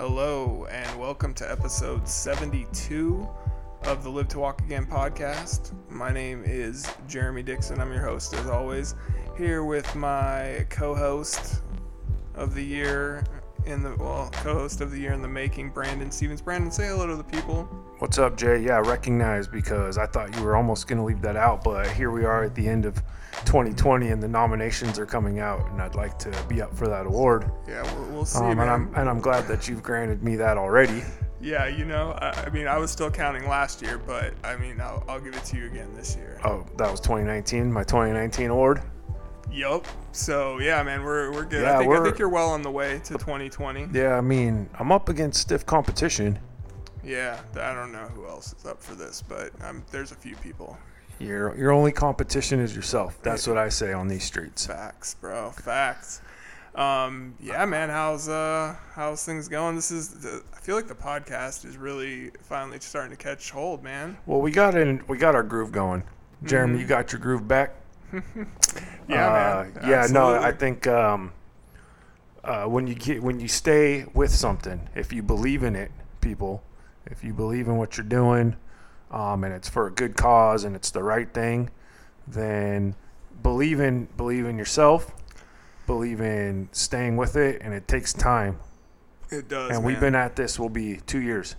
Hello, and welcome to episode 72 of the Live to Walk Again podcast. My name is Jeremy Dixon. I'm your host, as always, here with my co host of the year in the, well, co host of the year in the making, Brandon Stevens. Brandon, say hello to the people. What's up, Jay? Yeah, I recognize because I thought you were almost going to leave that out, but here we are at the end of 2020 and the nominations are coming out, and I'd like to be up for that award. Yeah, we'll, we'll see, Um, man. and I'm and I'm glad that you've granted me that already. yeah, you know, I, I mean, I was still counting last year, but I mean, I'll, I'll give it to you again this year. Oh, that was 2019, my 2019 award. Yup. So yeah, man, we're we're good. Yeah, I think we're- think you're well on the way to 2020. Yeah, I mean, I'm up against stiff competition. Yeah, I don't know who else is up for this, but um, there's a few people. Your your only competition is yourself. That's what I say on these streets. Facts, bro. Facts. Um, yeah, man. How's uh how's things going? This is the, I feel like the podcast is really finally starting to catch hold, man. Well, we got in, we got our groove going. Jeremy, you got your groove back. Yeah, Uh, man. Yeah, no, I think um, uh, when you get when you stay with something, if you believe in it, people, if you believe in what you're doing, um, and it's for a good cause and it's the right thing, then believe in believe in yourself, believe in staying with it, and it takes time. it does. and we've been at this will be two years.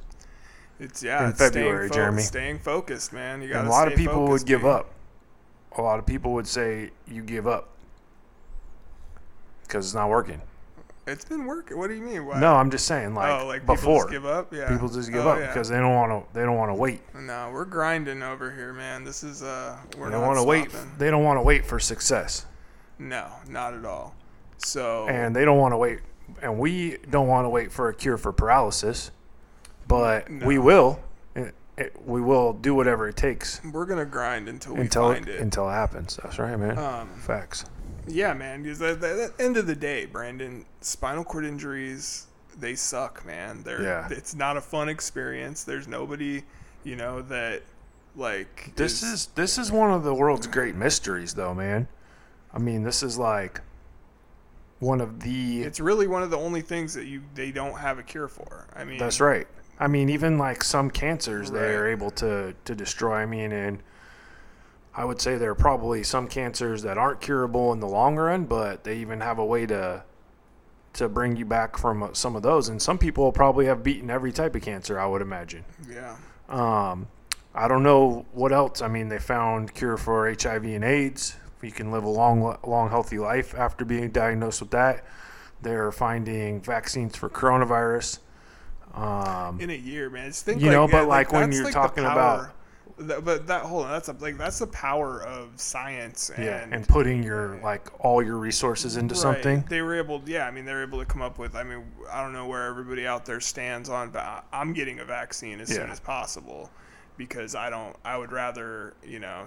it's yeah in it's staying February, fo- Jeremy. Staying focused, man. You got a lot of people would give man. up. A lot of people would say you give up because it's not working. It's been working. What do you mean? Why? No, I'm just saying like, oh, like people before just give up. Yeah, people just give Oh, up yeah. because they don't want to. They don't want to wait. No, we're grinding over here, man. This is uh, we're They don't want to wait. They don't want to wait for success, No, not at all. So and they don't want to wait. And we don't want to wait for a cure for paralysis, but we will. It, it, we will do whatever it takes we're gonna grind until we until find it, it. until it happens. That's right, man. Um, Facts. Yeah, man. Because at the, end of the day, Brandon, spinal cord injuries they suck, man. They're Yeah. it's not a fun experience. There's nobody, you know, that like This is this is one of the world's great mysteries, though, man. I mean, this is like one of the. It's really one of the only things that you they don't have a cure for. I mean, That's right. I mean, even like some cancers, they are able to to destroy. I mean, and I would say there are probably some cancers that aren't curable in the long run, but they even have a way to to bring you back from uh, some of those. And some people probably have beaten every type of cancer. I would imagine. Yeah. Um, I don't know what else. I mean, they found cure for HIV and AIDS. You can live a long, long, healthy life after being diagnosed with that. They're finding vaccines for coronavirus. Um, in a year, man. Just think You like, know, but, like, when you're the talking about- but that hold on, that's a, like that's the power of science and, yeah, and putting your like all your resources into Right. something. They were able, yeah. I mean, they were able to come up with. I mean, I don't know where everybody out there stands on, but I- I'm getting a vaccine as soon as possible because I don't. I would rather, you know,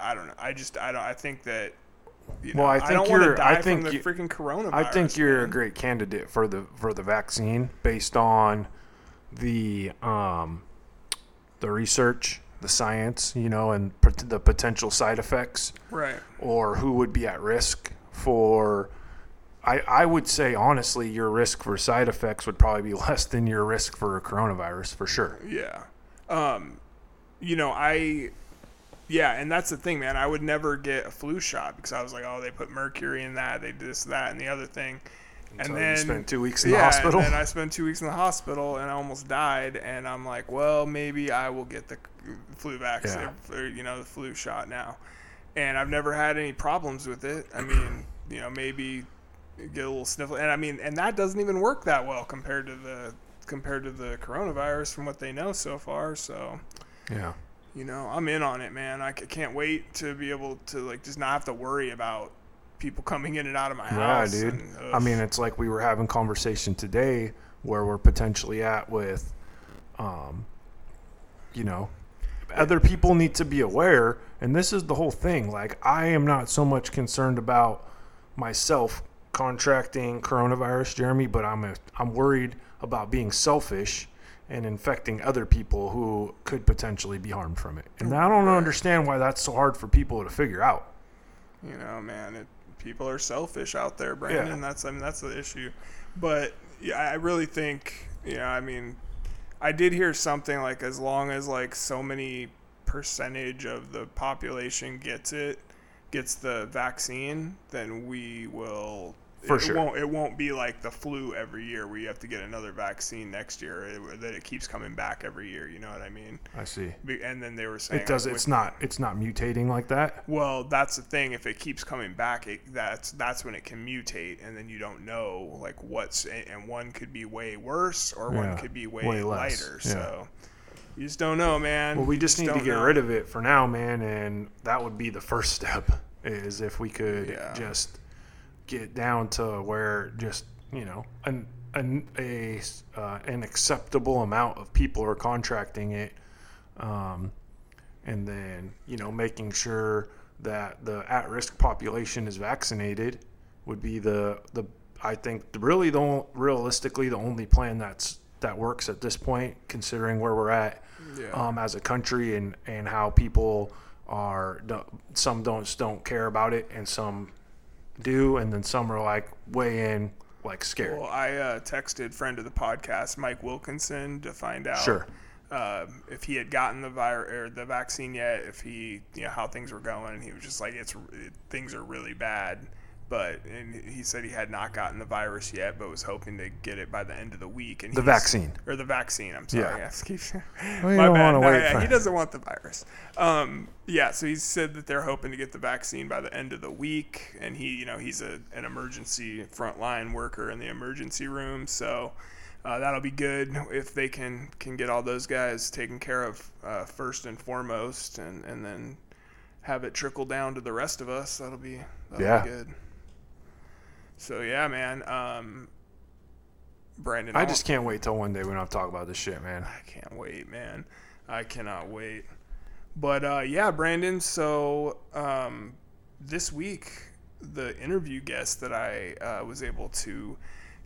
I don't know. I just, I don't. I think that. You know, Well, I I think don't want to you're- I think from the you- freaking coronavirus. I think you're a great candidate for the for the vaccine based on the um, the research, the science, you know, and the potential side effects. right. or who would be at risk for I, I would say honestly your risk for side effects would probably be less than your risk for a coronavirus for sure. Yeah. Um, you know, I, yeah, and that's the thing, man. I would never get a flu shot because I was like, oh, they put mercury in that, they did this, that, and the other thing. And then you spent two weeks in yeah, the hospital. and I spent two weeks in the hospital and I almost died. And I'm like, well, maybe I will get the flu vaccine, Yeah. or you know, the flu shot now. And I've never had any problems with it. I mean, you know, maybe get a little sniffle, and I mean, and that doesn't even work that well compared to the compared to the coronavirus from what they know so far. So, yeah. you know, I'm in on it, man. I can't wait to be able to like just not have to worry about people coming in and out of my Yeah, house. dude. and, I mean, it's like we were having conversation today where we're potentially at with um you know, other people need to be aware and this is the whole thing. Like I am not so much concerned about myself contracting coronavirus, Jeremy, but I'm a, I'm worried about being selfish and infecting other people who could potentially be harmed from it. And I don't understand why that's so hard for people to figure out. you know, man, it, people are selfish out there, Brandon. Yeah. That's I mean that's the issue. But yeah, I really think Yeah, I mean, I did hear something like as long as like so many percentage of the population gets it, gets the vaccine, then we will. For it sure. won't. It won't be like the flu every year where you have to get another vaccine next year. It, that it keeps coming back every year. You know what I mean? I see. And then they were saying It does. like, It's with- not. It's not mutating like that. Well, that's the thing. If it keeps coming back, it, that's that's when it can mutate, and then you don't know like what's and one could be way worse or one could be way, way lighter. yeah. So you just don't know, man. Well, we just need to get know. rid of it for now, man, and that would be the first step. Is if we could Yeah. just get down to where just you know an an a uh, an acceptable amount of people are contracting it, um, and then you know making sure that the at-risk population is vaccinated would be the the I think really the realistically the only plan that's that works at this point, considering where we're at Yeah. um, as a country and, and how people are some don't don't care about it and some do and then some are like way in like scared. Well, I uh, texted friend of the podcast, Mike Wilkinson, to find out Sure. um, if he had gotten the virus or the vaccine yet, if he, you know, how things were going. He was just like, "It's it, things are really bad," but and he said he had not gotten the virus yet, but was hoping to get it by the end of the week. And The vaccine. or the vaccine. I'm sorry. Yeah. I keep- Well, My bad. No, wait yeah, he doesn't want the virus. Um, yeah, so he said that they're hoping to get the vaccine by the end of the week, and he, you know, he's a, an emergency frontline worker in the emergency room, so uh, that'll be good if they can can get all those guys taken care of uh, first and foremost, and and then have it trickle down to the rest of us. That'll be that'll Yeah. be good. So yeah, man. Um, Brandon, I just can't wait till one day we don't talk about this shit, man. I can't wait, man. I cannot wait. But uh, yeah, Brandon. So um, this week, the interview guest that I uh, was able to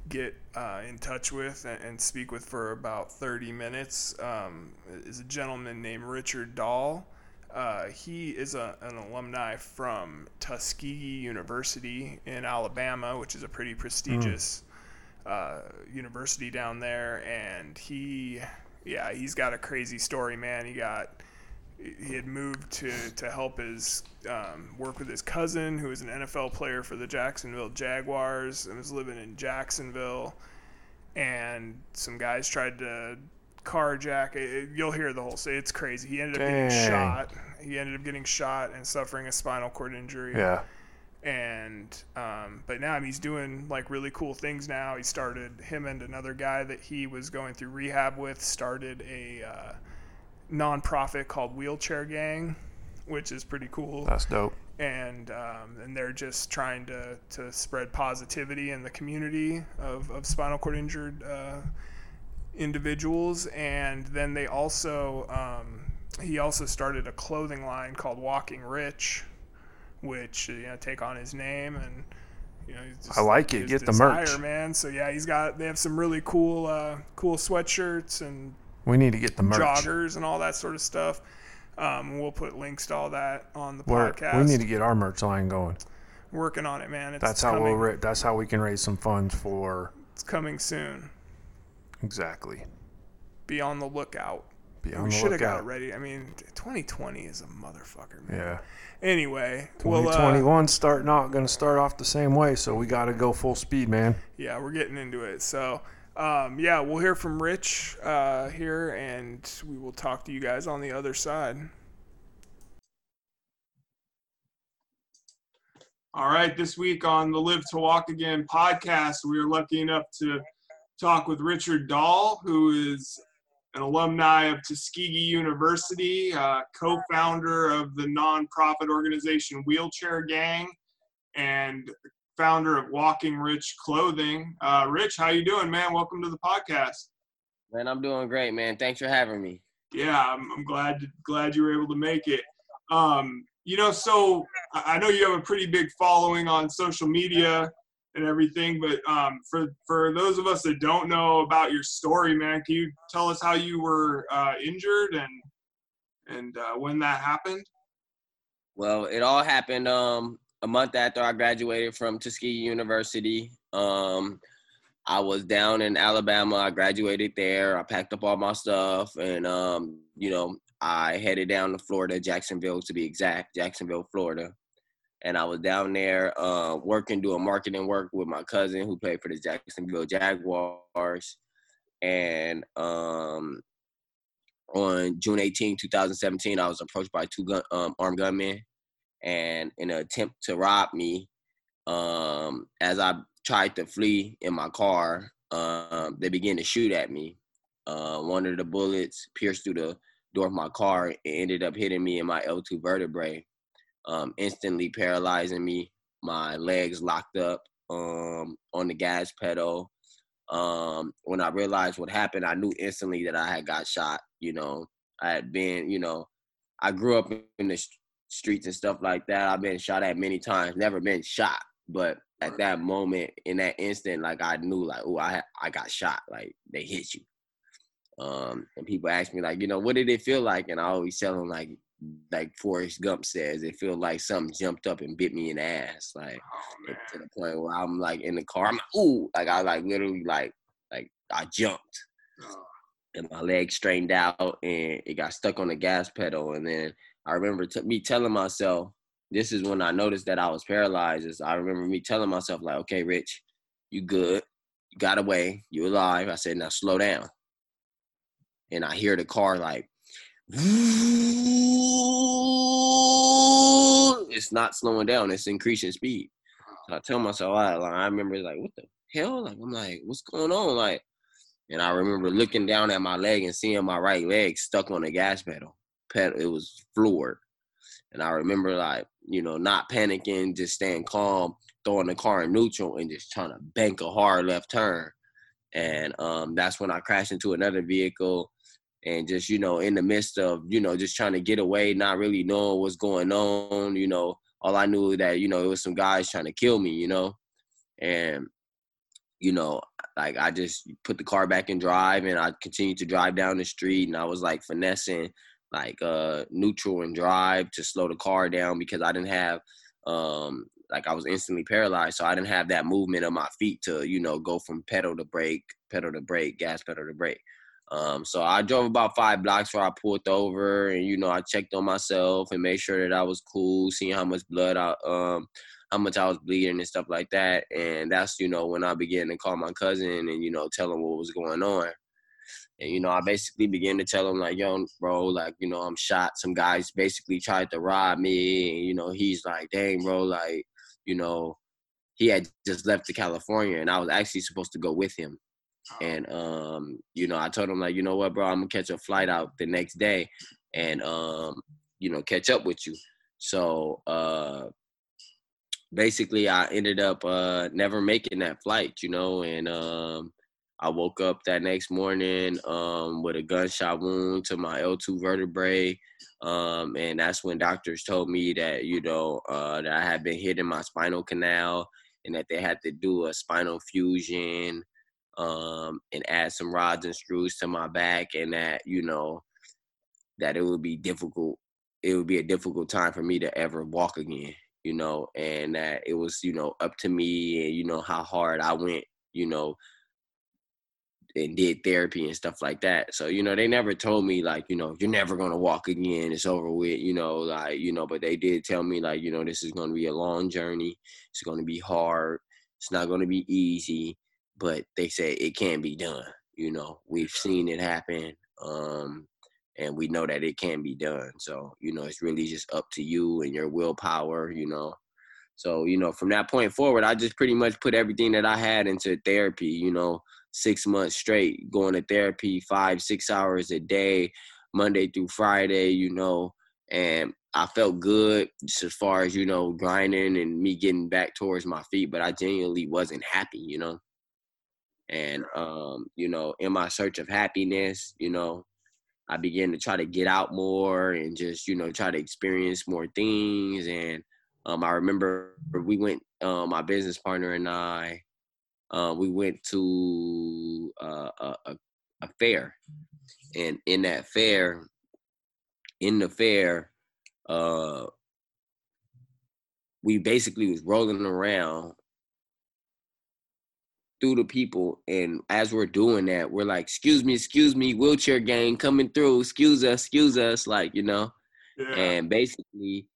get uh, in touch with and, and speak with for about 30 minutes um, is a gentleman named Richard Dahl. Uh, he is a, an alumni from Tuskegee University in Alabama, which is a pretty prestigious uh, university down there, and he, yeah, he's got a crazy story, man. He got, he had moved to to help his um, work with his cousin, who was an NFL player for the Jacksonville Jaguars, and was living in Jacksonville, and some guys tried to carjack. It, you'll hear the whole. Say it's crazy. He ended up getting shot. He ended up getting shot and suffering a spinal cord injury Yeah. and um, but now he's doing like really cool things now. He started him and another guy that he was going through rehab with started a uh, nonprofit called Wheelchair Gang, which is pretty cool. That's dope. And um, and they're just trying to, to spread positivity in the community of, of spinal cord injured uh, individuals. And then they also um, he also started a clothing line called Walking Rich, which you know take on his name and you know he's just- I like it. Get the merch. man. So yeah, he's got they have some really cool uh, cool sweatshirts and We need to get the merch. joggers and all that sort of stuff. Um, we'll put links to all that on the We're, podcast. we need to get our merch line going. Working on it, man. It's That's how we'll. Ra- that's how we can raise some funds for it's coming soon. Exactly. Be on the lookout. Be on we should have got it ready. I mean, 2020 is a motherfucker, man. Yeah. Anyway, well, uh, 2021 start not going to start off the same way, so we got to go full speed, man. yeah, we're getting into it. So, um, yeah, we'll hear from Rich uh, here, and we will talk to you guys on the other side. All right, this week on the Live to Walk Again podcast, we are lucky enough to talk with Richard Dahl, who is an alumni of Tuskegee University, uh, co-founder of the nonprofit organization Wheelchair Gang, and founder of Walking Rich Clothing. Uh, Rich, how you doing, man? Welcome to the podcast. Man, I'm doing great, man. Thanks for having me. Yeah, I'm, I'm glad glad you were able to make it. Um, you know, so I know you have a pretty big following on social media and everything, but um, for for those of us that don't know about your story, man, can you tell us how you were uh, injured and and uh, when that happened? Well, it all happened um a month after I graduated from Tuskegee University. Um I was down in Alabama. I graduated there. I packed up all my stuff, and um, you know, I headed down to Florida, Jacksonville to be exact, Jacksonville, Florida. And I was down there uh, working, doing marketing work with my cousin who played for the Jacksonville Jaguars. And um, on June 18, 2017, I was approached by two gun, um, armed gunmen, and in an attempt to rob me, um, as I tried to flee in my car, um, they began to shoot at me. Uh, one of the bullets pierced through the door of my car and ended up hitting me in my L2 vertebrae, um, instantly paralyzing me. My legs locked up um, on the gas pedal. Um, when I realized what happened, I knew instantly that I had got shot. You know, I had been, you know, I grew up in the streets and stuff like that. I've been shot at many times, never been shot, but at that moment, in that instant, like I knew, like, oh, I I got shot. Like they hit you. Um, and people ask me, like, you know, what did it feel like? And I always tell them, like, like Forrest Gump says, it feels like something jumped up and bit me in the ass, like oh, to the point where I'm like in the car, I'm like, ooh, like I like literally like like I jumped, and my leg strained out, and it got stuck on the gas pedal, and then I remember t- me telling myself, this is when I noticed that I was paralyzed. Is I remember me telling myself like, okay, Rich, you good, you got away, you alive. I said, now slow down. And I hear the car like, it's not slowing down, it's increasing speed. So I tell myself, I, like, I remember like, what the hell? Like, I'm like, what's going on? Like, and I remember looking down at my leg and seeing my right leg stuck on the gas pedal. Pedal, it was floored. And I remember like, you know, not panicking, just staying calm, throwing the car in neutral and just trying to bank a hard left turn. And um, that's when I crashed into another vehicle and just, you know, in the midst of, you know, just trying to get away, not really knowing what's going on, you know, all I knew that, you know, it was some guys trying to kill me, you know. And, you know, like I just put the car back in drive and I continued to drive down the street and I was like finessing like uh neutral and drive to slow the car down because I didn't have um like I was instantly paralyzed, so I didn't have that movement of my feet to you know go from pedal to brake, pedal to brake, gas pedal to brake. Um, so I drove about five blocks where I pulled over, and you know I checked on myself and made sure that I was cool, seeing how much blood I um how much I was bleeding and stuff like that. And that's you know when I began to call my cousin and you know tell him what was going on. And you know, I basically began to tell him like, "Yo, bro, like, you know, I'm shot. Some guys basically tried to rob me." And you know, he's like, "Dang, bro, like, you know, he had just left to California, and I was actually supposed to go with him." And um, you know, I told him like, "You know what, bro? I'm gonna catch a flight out the next day, and um, you know, catch up with you." So uh, basically, I ended up uh never making that flight, you know, and um I woke up that next morning um, with a gunshot wound to my L2 vertebrae. Um, and that's when doctors told me that, you know, uh, that I had been hit in my spinal canal and that they had to do a spinal fusion um, and add some rods and screws to my back and that, you know, that it would be difficult. It would be a difficult time for me to ever walk again, you know, and that it was, you know, up to me and, you know, how hard I went, you know, and did therapy and stuff like that. So, you know, they never told me like, you know, you're never gonna walk again, it's over with, you know, like, you know, but they did tell me like, you know, this is gonna be a long journey, it's gonna be hard, it's not gonna be easy, but they say it can be done. You know, we've seen it happen. Um, and we know that it can be done. So, you know, it's really just up to you and your willpower, you know. So, you know, from that point forward, I just pretty much put everything that I had into therapy, you know, six months straight, going to therapy five, six hours a day, Monday through Friday, you know, and I felt good just as far as, you know, grinding and me getting back towards my feet, but I genuinely wasn't happy, you know. And um, you know, in my search of happiness, you know, I began to try to get out more and just, you know, try to experience more things. And um, I remember we went, um, my business partner and I, uh, we went to uh, a, a fair, and in that fair, in the fair, uh, we basically was rolling around through the people, and as we're doing that, we're like, "Excuse me, excuse me, wheelchair gang coming through. Excuse us, excuse us." Like you know, Yeah. and basically,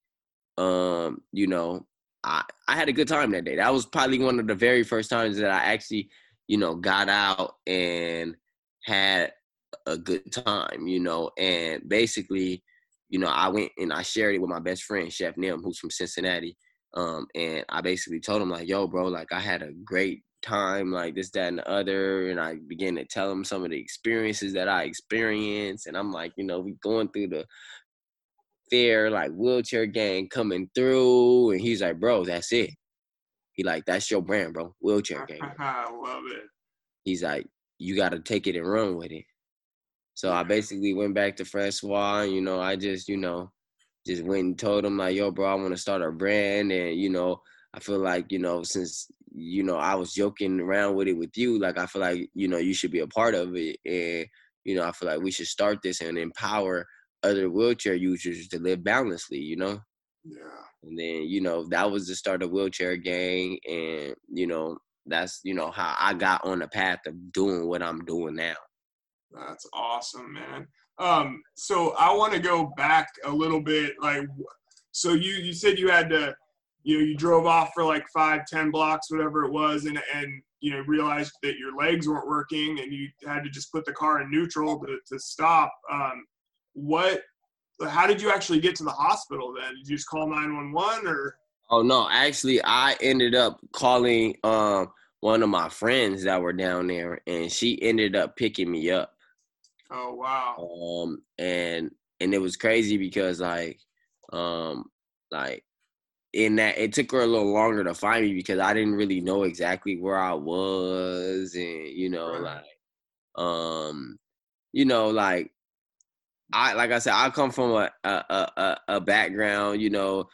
um, you know, I I had a good time that day. That was probably one of the very first times that I actually, you know, got out and had a good time, you know, and basically, you know, I went and I shared it with my best friend, Chef Nim, who's from Cincinnati. Um, and I basically told him like, yo, bro, like I had a great time, like this, that, and the other. And I begin to tell him some of the experiences that I experienced. And I'm like, you know, we going through the fair, like wheelchair gang coming through. And he's like, bro, that's it. He like, that's your brand, bro. Wheelchair gang. I love it. He's like, you got to take it and run with it. So I basically went back to Francois. and, You know, I just, you know, just went and told him like, yo, bro, I want to start a brand, and you know, I feel like, you know, since you know I was joking around with it with you, like I feel like, you know, you should be a part of it, and you know, I feel like we should start this and empower other wheelchair users to live balancedly. You know. Yeah. And then, you know, that was the start of wheelchair gang. And, you know, that's, you know, how I got on the path of doing what I'm doing now. That's awesome, man. Um, so I want to go back a little bit. Like, so you you said you had to, you know, you drove off for like five, ten blocks, whatever it was, and and you know realized that your legs weren't working, and you had to just put the car in neutral to to stop. Um, what? How did you actually get to the hospital then? Did you just call nine one one or? Oh no, actually I ended up calling um one of my friends that were down there and she ended up picking me up. Oh wow. Um and and it was crazy because like um like in that it took her a little longer to find me because I didn't really know exactly where I was and you know Right. like um you know like I like I said I come from a a a, a- background you know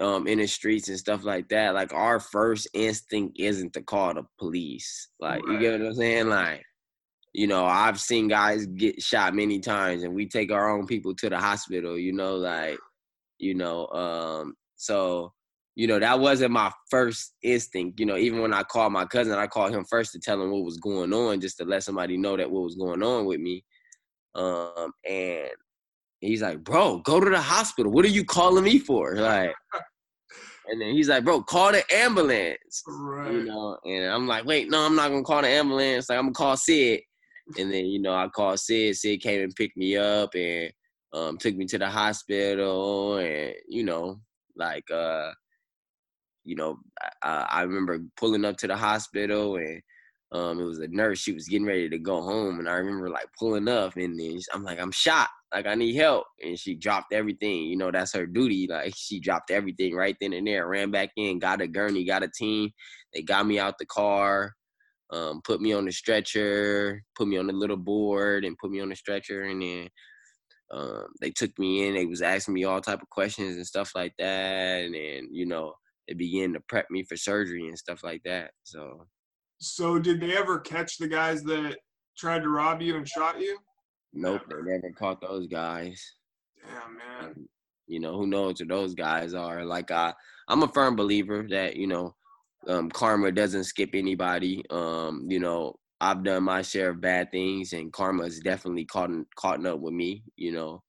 um in the streets and stuff like that like our first instinct isn't to call the police like you get what I'm saying like you know I've seen guys get shot many times and we take our own people to the hospital you know like you know um so you know that wasn't my first instinct. You know even when i called my cousin i called him first to tell him what was going on just to let somebody know that what was going on with me. Um and he's like bro go to the hospital. What are you calling me for? Like and then he's like bro call the ambulance. Right. you know and i'm like wait no i'm not gonna call the ambulance. Like i'm gonna call sid. And then you know i called sid. Sid came and picked me up and um took me to the hospital and you know like uh you know i, I remember pulling up to the hospital and um it was a nurse she was getting ready to go home and i remember like pulling up and then i'm like i'm shot like i need help and she dropped everything you know that's her duty like she dropped everything right then and there ran back in got a gurney got a team they got me out the car um, put me on the stretcher, put me on the little board, and put me on the stretcher, and then um, they took me in. They was asking me all type of questions and stuff like that, and you know they began to prep me for surgery and stuff like that. So So did they ever catch the guys that tried to rob you and shot you? nope, they Never. never caught those guys. Damn man. And, you know who knows who those guys are. Like I, I'm a firm believer that you know um, karma doesn't skip anybody. Um, you know, I've done my share of bad things, and karma has definitely caught caught up with me. You know,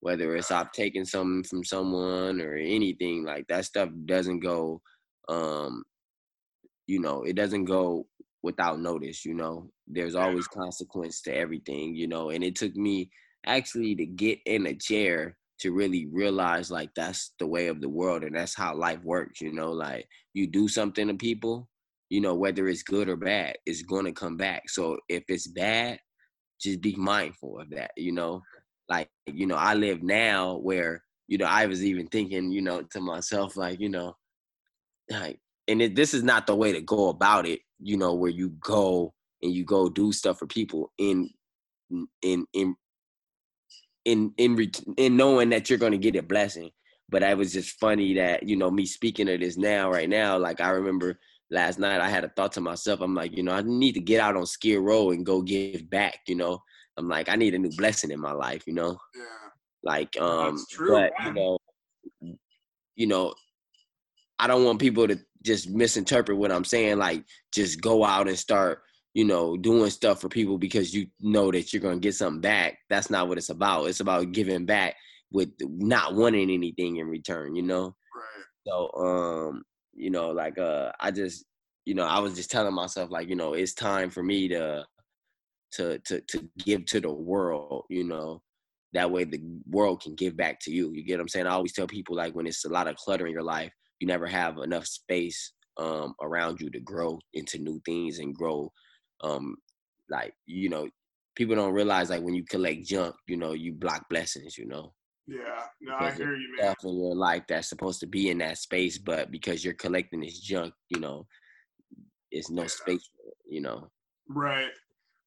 whether it's I've taken something from someone or anything like that stuff doesn't go. Um, you know, it doesn't go without notice. You know, there's always consequence to everything. You know, and it took me actually to get in a chair to really realize like that's the way of the world and that's how life works you know like you do something to people you know whether it's good or bad it's to come back. So if it's bad just be mindful of that you know? Like you know i live now where you know i was even thinking you know to myself like you know like and it, this is not the way to go about it you know where you go and you go do stuff for people in in in in in in knowing that you're to get a blessing. But I was just funny that you know me speaking of this now right now like i remember last night i had a thought to myself i'm like you know i need to get out on skid row and go give back you know i'm like i need a new blessing in my life you know Yeah. like um true, but you know you know i don't want people to just misinterpret what I'm saying. Like just go out and start, you know, doing stuff for people because you know that you're gonna get something back. That's not what it's about. It's about giving back with not wanting anything in return, you know? Right. So um, you know, like uh I just you know, I was just telling myself like, you know, it's time for me to to to to give to the world, you know. That way the world can give back to you. You get what I'm saying? I always tell people like when it's a lot of clutter in your life, you never have enough space um around you to grow into new things and grow um like, you know, people don't realize like when you collect junk, you know, you block blessings, you know. Yeah. No, I hear you, man. Stuff in your life that's supposed to be in that space, but because you're collecting this junk, you know, it's no Yeah. space for it, you know. Right.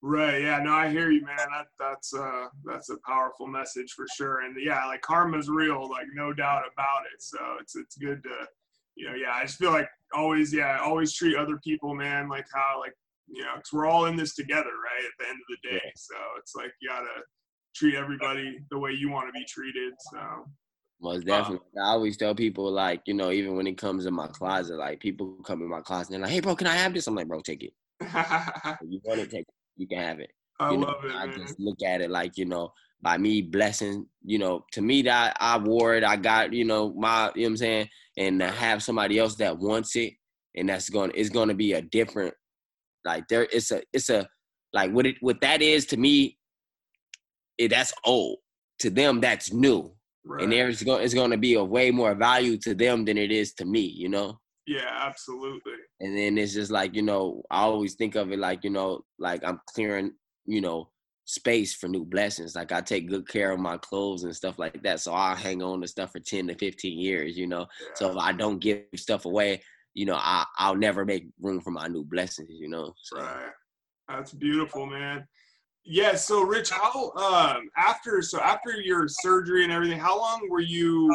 Right. Yeah. No, I hear you, man. That that's uh that's a powerful message for sure. And yeah, like karma's real, like no doubt about it. So it's it's good to, you know, yeah. I just feel like always, yeah, always treat other people, man, like how like you know, because we're all in this together, right? At the end of the day. So it's like you gotta treat everybody the way you want to be treated. So Most uh, definitely. I always tell people like, you know, even when it comes in my closet, like people come in my closet and they're like, "Hey, bro, can I have this?" I'm like, "Bro, take it. You want it, take it. You can have it." you know, love it, I man. just look at it like, you know, by me blessing, you know, to me that I wore it, I got, you know, my, you know what I'm saying, and to have somebody else that wants it, and that's going, to it's going to be a different, like there, it's a, it's a, like what it, what that is to me, it, that's old. To them, that's new, Right. and there's going, it's going to be a way more value to them than it is to me, you know. yeah, absolutely. And then it's just like, you know, I always think of it like, you know, like I'm clearing, you know, space for new blessings. Like I take good care of my clothes and stuff like that. So I'll hang on to stuff for 10 to 15 years, you know. So if I don't give stuff away, you know, I, I'll never make room for my new blessings, you know. So Right. That's beautiful, man. Yeah. So, Rich, how um after so after your surgery and everything, how long were you?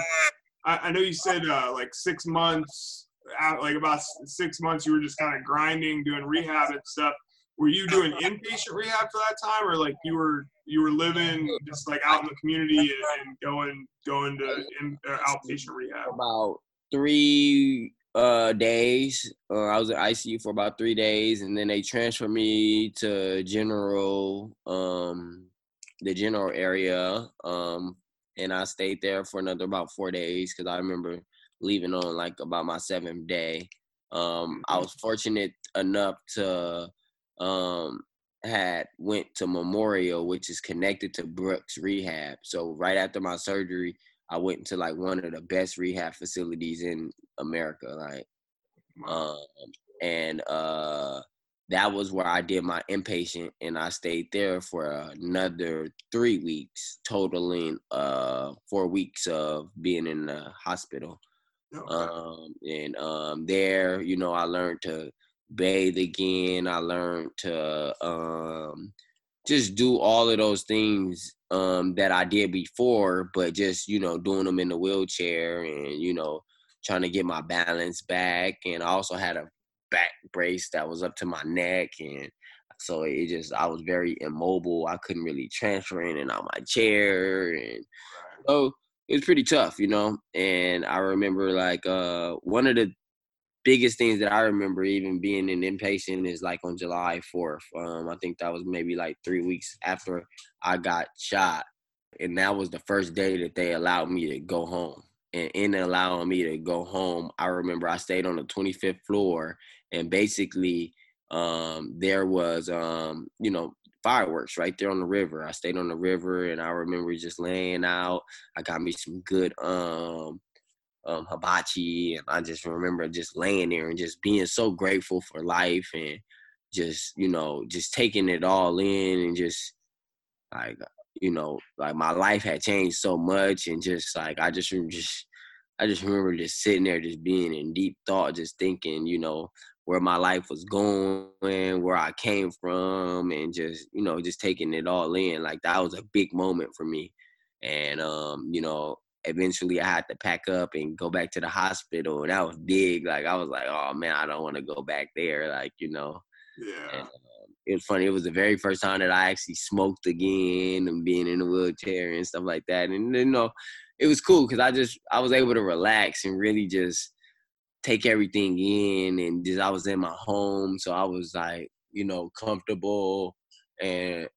I, I know you said uh, like six months. uh, Like about six months, you were just kind of grinding, doing rehab and stuff. Were you doing inpatient rehab for that time, or like you were you were living just like out in the community and, and going going to in, uh, outpatient rehab? about three uh days. Uh, I was in ICU for about three days, and then they transferred me to general, um, the general area, um, and I stayed there for another about four days because I remember leaving on like about my seventh day. Um, I was fortunate enough to um had went to Memorial, which is connected to Brooks Rehab. So right after my surgery, I went to like one of the best rehab facilities in America, like, um, and uh, that was where I did my inpatient, and I stayed there for another three weeks, totaling uh four weeks of being in the hospital. Um, and um, there, you know, I learned to bathe again. I learned to um, just do all of those things um, that I did before, but just you know, doing them in the wheelchair and you know, trying to get my balance back. And I also had a back brace that was up to my neck, and so it just I was very immobile. I couldn't really transfer in and out my chair, and so it was pretty tough, you know. And I remember like uh one of the biggest things that I remember even being an inpatient is like on July 4th. Um, I think that was maybe like three weeks after I got shot. And that was the first day that they allowed me to go home. And in allowing me to go home, I remember I stayed on the 25th floor and basically um there was um you know fireworks right there on the river. I stayed on the river and I remember just laying out. I got me some good um um hibachi and I just remember just laying there and just being so grateful for life and just, you know, just taking it all in and just like you know, like my life had changed so much and just like I just just I just remember just sitting there just being in deep thought, just thinking, you know, where my life was going, where I came from, and just, you know, just taking it all in. Like that was a big moment for me. And um, you know, eventually I had to pack up and go back to the hospital. And that was big. Like I was like, oh man, I don't want to go back there. Like, you know. Yeah. And, um, it was funny. It was the very first time that I actually smoked again and being in a wheelchair and stuff like that. And you know, it was cool because I just I was able to relax and really just take everything in and just I was in my home, so I was like, you know, comfortable and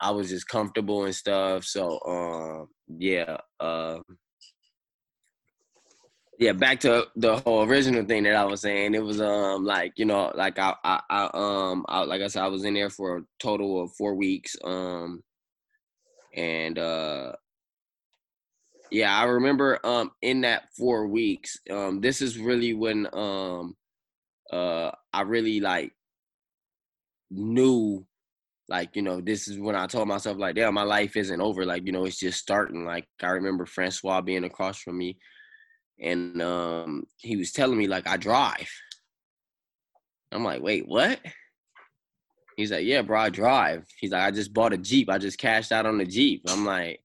I was just comfortable and stuff. So um yeah, uh yeah, back to the whole original thing that I was saying. It was um like, you know, like I I, I um I, like I said I was in there for a total of 4 weeks um and uh yeah, I remember um in that 4 weeks um this is really when um uh I really like knew like you know this is when i told myself like damn my life isn't over like you know it's just starting like i remember francois being across from me and um he was telling me like i drive. I'm like wait what? He's like yeah bro i drive. He's like i just bought a jeep. I just cashed out on the jeep. I'm like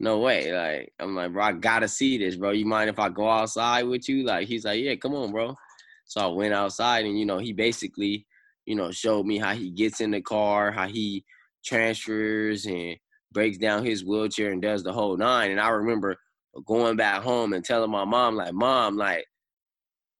no way. Like i'm like bro i gotta see this bro. You mind if i go outside with you? Like he's like yeah come on bro. So i went outside and you know he basically you know, showed me how he gets in the car, how he transfers and breaks down his wheelchair and does the whole nine. And I remember going back home and telling my mom, like, mom, like,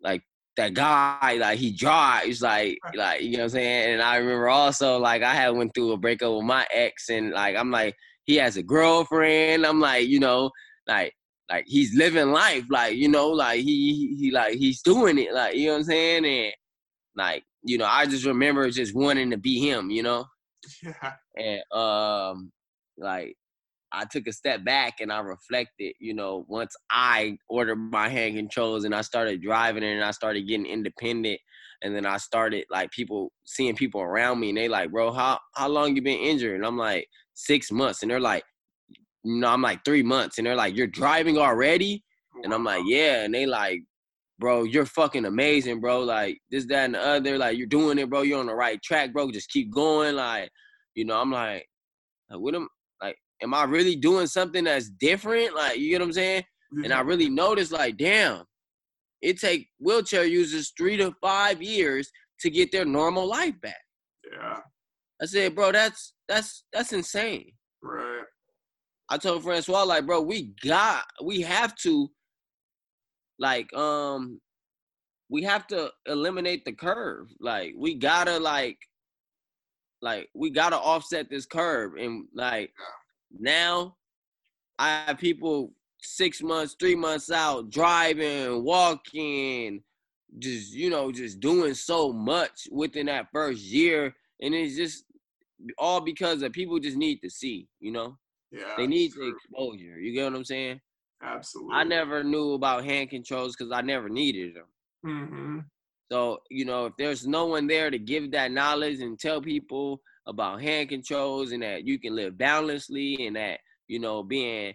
like that guy, like he drives, like, like you know what I'm saying. And I remember also, like, I had went through a breakup with my ex, and like, I'm like, he has a girlfriend. I'm like, you know, like, like he's living life, like, you know, like he, he, like he's doing it, like, you know what I'm saying, and like you know, I just remember just wanting to be him, you know? Yeah. And um like I took a step back and I reflected, you know, once I ordered my hand controls and I started driving and I started getting independent and then I started like people seeing people around me and they like, bro, how how long you been injured? And I'm like, six months. And they're like, you know, I'm like three months. And they're like, You're driving already? And I'm like, Yeah. And they like, bro, you're fucking amazing, bro. Like this, that, and the other. Like you're doing it, bro. You're on the right track, bro. Just keep going. Like, you know, I'm like, like what am like, am I really doing something that's different? Like, you get what I'm saying? And I mm-hmm. really noticed, like, damn, it take wheelchair users three to five years to get their normal life back. Yeah. I said, bro, that's that's that's insane. Right. I told Francois, like, bro, we got, we have to like um we have to eliminate the curve. Like we gotta like like we gotta offset this curve and like now I have people six months, three months out driving, walking, just you know, just doing so much within that first year. And it's just all because of people just need to see, you know? Yeah. They need the exposure. You get what I'm saying? Absolutely. I never knew about hand controls because I never needed them. Mm-hmm. So, you know, if there's no one there to give that knowledge and tell people about hand controls and that you can live boundlessly and that, you know, being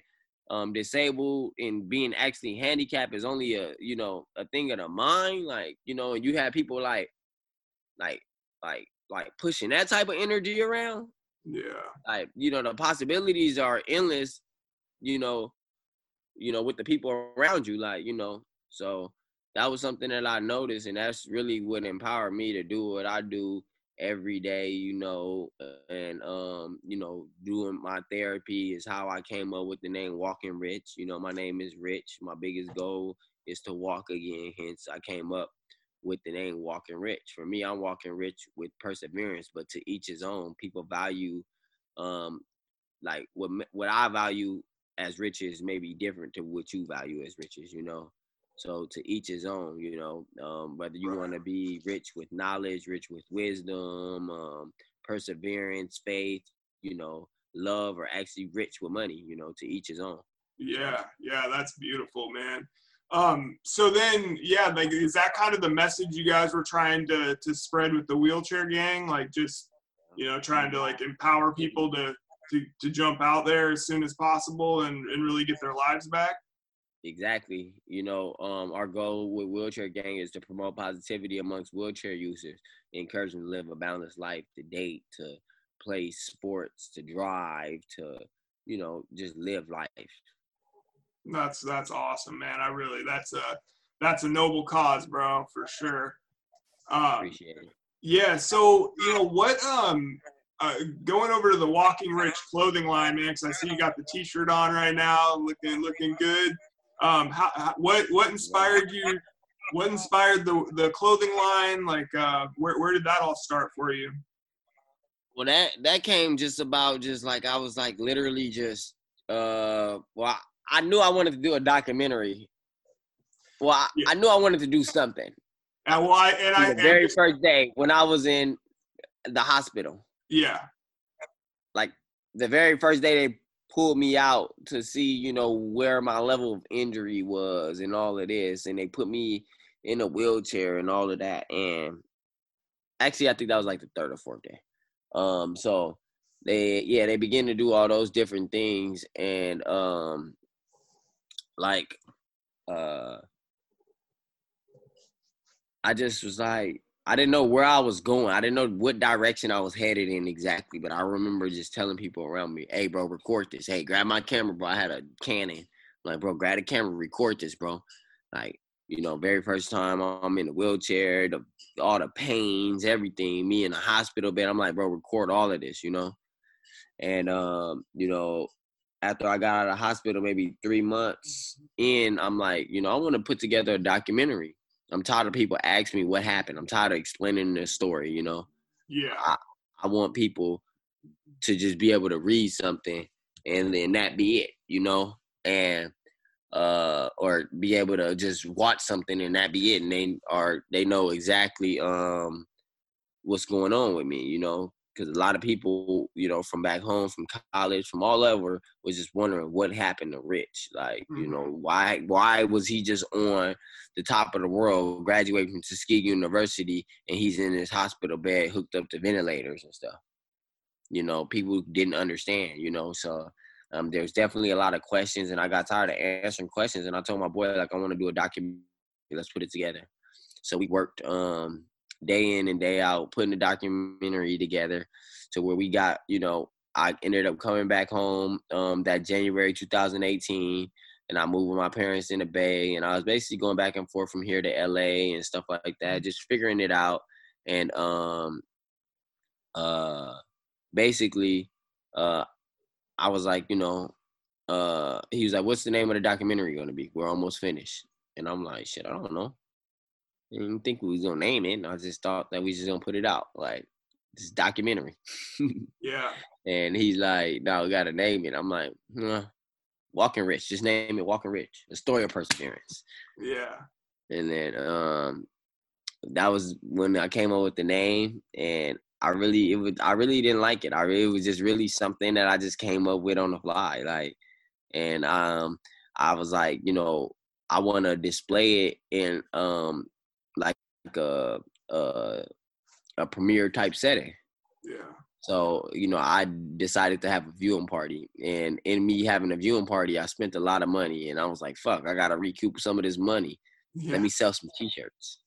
um disabled and being actually handicapped is only a, you know, a thing of the mind, like, you know, and you have people like like like like pushing that type of energy around. Yeah. Like, you know, the possibilities are endless, you know, you know, with the people around you, like, you know. So that was something that I noticed, and that's really what empowered me to do what I do every day, you know, and um, you know, doing my therapy is how I came up with the name Walking Rich. You know, my name is Rich. My biggest goal is to walk again. Hence, I came up with the name Walking Rich. For me, I'm walking rich with perseverance, but to each his own. People value, um, like what what I value as riches may be different to what you value as riches, you know. So to each his own, you know. Um, whether you want to be rich with knowledge, rich with wisdom, um, perseverance, faith, you know, love, or actually rich with money, you know, to each his own. Yeah, yeah, that's beautiful, man. Um, so then, yeah, like, is that kind of the message you guys were trying to to spread with the wheelchair gang? Like, just you know, trying to like empower people to to, to jump out there as soon as possible and, and really get their lives back? Exactly. You know, um, our goal with Wheelchair Gang is to promote positivity amongst wheelchair users, encourage them to live a balanced life, to date, to play sports, to drive, to, you know, just live life. That's that's awesome, man. I really that's a that's a noble cause, bro, for sure. Um, Appreciate it. Yeah. So you know what? Um, uh, going over to the Walking Rich clothing line, man, because I see you got the T-shirt on right now, looking looking good. Um, how, how, what what inspired you? What inspired the the clothing line? Like, uh, where where did that all start for you? Well, that that came just about just like I was like literally just uh well I, I knew I wanted to do a documentary. Well, I, Yeah. I knew I wanted to do something. And well, I and I the very and, first day when I was in the hospital, yeah, like the very first day they pulled me out to see, you know, where my level of injury was and all of this, and they put me in a wheelchair and all of that. And actually, I think that was like the third or fourth day. Um, so they, yeah, they begin to do all those different things, and um, like, uh, I just was like, I didn't know where I was going. I didn't know what direction I was headed in exactly, but I remember just telling people around me, "Hey, bro, record this. Hey, grab my camera, bro. I had a Canon. like, bro, grab the camera, record this, bro. Like, you know, very first time I'm in the wheelchair, the all the pains, everything. Me in the hospital bed. I'm like, bro, record all of this, you know. And um, you know, after I got out of the hospital, maybe three months in, I'm like, you know, I want to put together a documentary. I'm tired of people asking me what happened. I'm tired of explaining the story, you know. yeah, I want people to just be able to read something and then that be it, you know, and uh or be able to just watch something and that be it and they are they know exactly um what's going on with me, you know, because a lot of people, you know, from back home, from college, from all over, was just wondering what happened to Rich. Like, you know, why why was he just on the top of the world, graduating from Tuskegee University, and he's in his hospital bed, hooked up to ventilators and stuff? You know, people didn't understand. You know, so um, there's definitely a lot of questions, and I got tired of answering questions, and I told my boy like, I want to do a documentary. Let's put it together. So we worked um day in and day out putting the documentary together to where we got you know i ended up coming back home um that january 2018 and i moved with my parents in the bay and i was basically going back and forth from here to la and stuff like that just figuring it out. And um uh basically uh i was like you know uh he was like what's the name of the documentary going to be? We're almost finished. And i'm like shit i don't know I didn't think we was gonna name it. I just thought that we just gonna put it out like this documentary. yeah, and he's like, "No, we gotta name it." I'm like, nah, "Walking Rich, just name it Walking Rich." The story of perseverance. yeah, And then um, that was when I came up with the name, and I really it was I really didn't like it. I really, it was just really something that I just came up with on the fly, like, and um, I was like, you know, I want to display it in um like a a, a premiere type setting. yeah, So, you know, I decided to have a viewing party. And in me having a viewing party, I spent a lot of money. And I was like, fuck, I got to recoup some of this money. yeah. Let me sell some t shirts.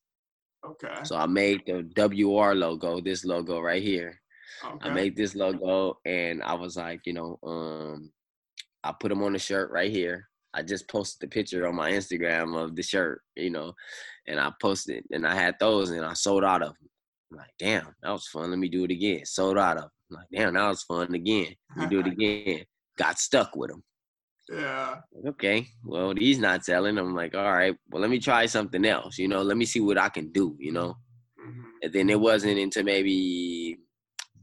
okay, So I made the WR logo, this logo right here. okay, I made this logo and I was like, you know, um, I put them on the shirt right here. I just posted the picture on my Instagram of the shirt, you know, and I posted and I had those and I sold out of them. I'm like, damn, that was fun. Let me do it again. Sold out of them. I'm like, damn, that was fun again. You do it again. Got stuck with them. yeah, Okay, well, these not selling. I'm like, all right, well, let me try something else. You know, let me see what I can do. You know, mhm, and then it wasn't until maybe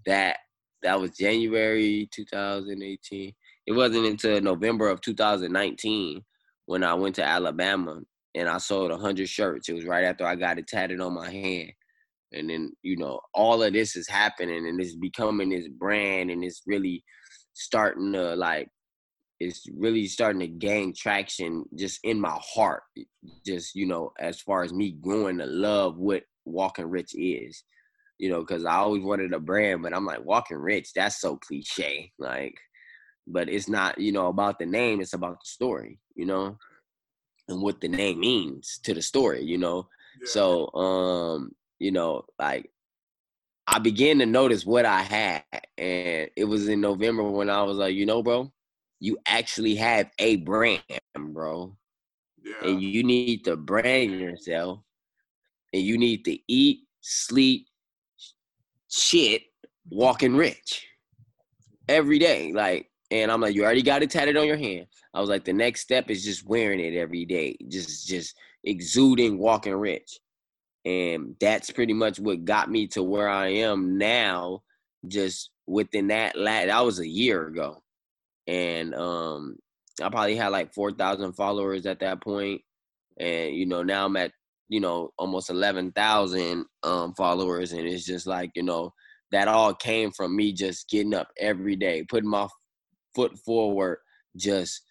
that that was January 2018. It wasn't until November of 2019 when I went to Alabama and I sold 100 shirts. It was right after I got it tatted on my hand. And then, you know, all of this is happening and it's becoming this brand and it's really starting to like it's really starting to gain traction just in my heart. Just, you know, as far as me growing to love what Walking Rich is you know, because I always wanted a brand, but I'm like walking rich. That's so cliche, like, but it's not, you know, about the name. It's about the story, you know, and what the name means to the story, you know. yeah. So, um, you know, like I began to notice what I had, and it was in November when I was like, you know, bro, you actually have a brand, bro yeah, and you need to brand yourself and you need to eat, sleep, shit, walking rich every day. Like, And I'm like, you already got it tatted on your hand. I was like, the next step is just wearing it every day, just just exuding walking rich. And that's pretty much what got me to where I am now. Just within that, lat that was a year ago, and um, I probably had like four thousand followers at that point, and you know now I'm at you know almost eleven thousand um, followers, and it's just like you know that all came from me just getting up every day, putting my foot forward, just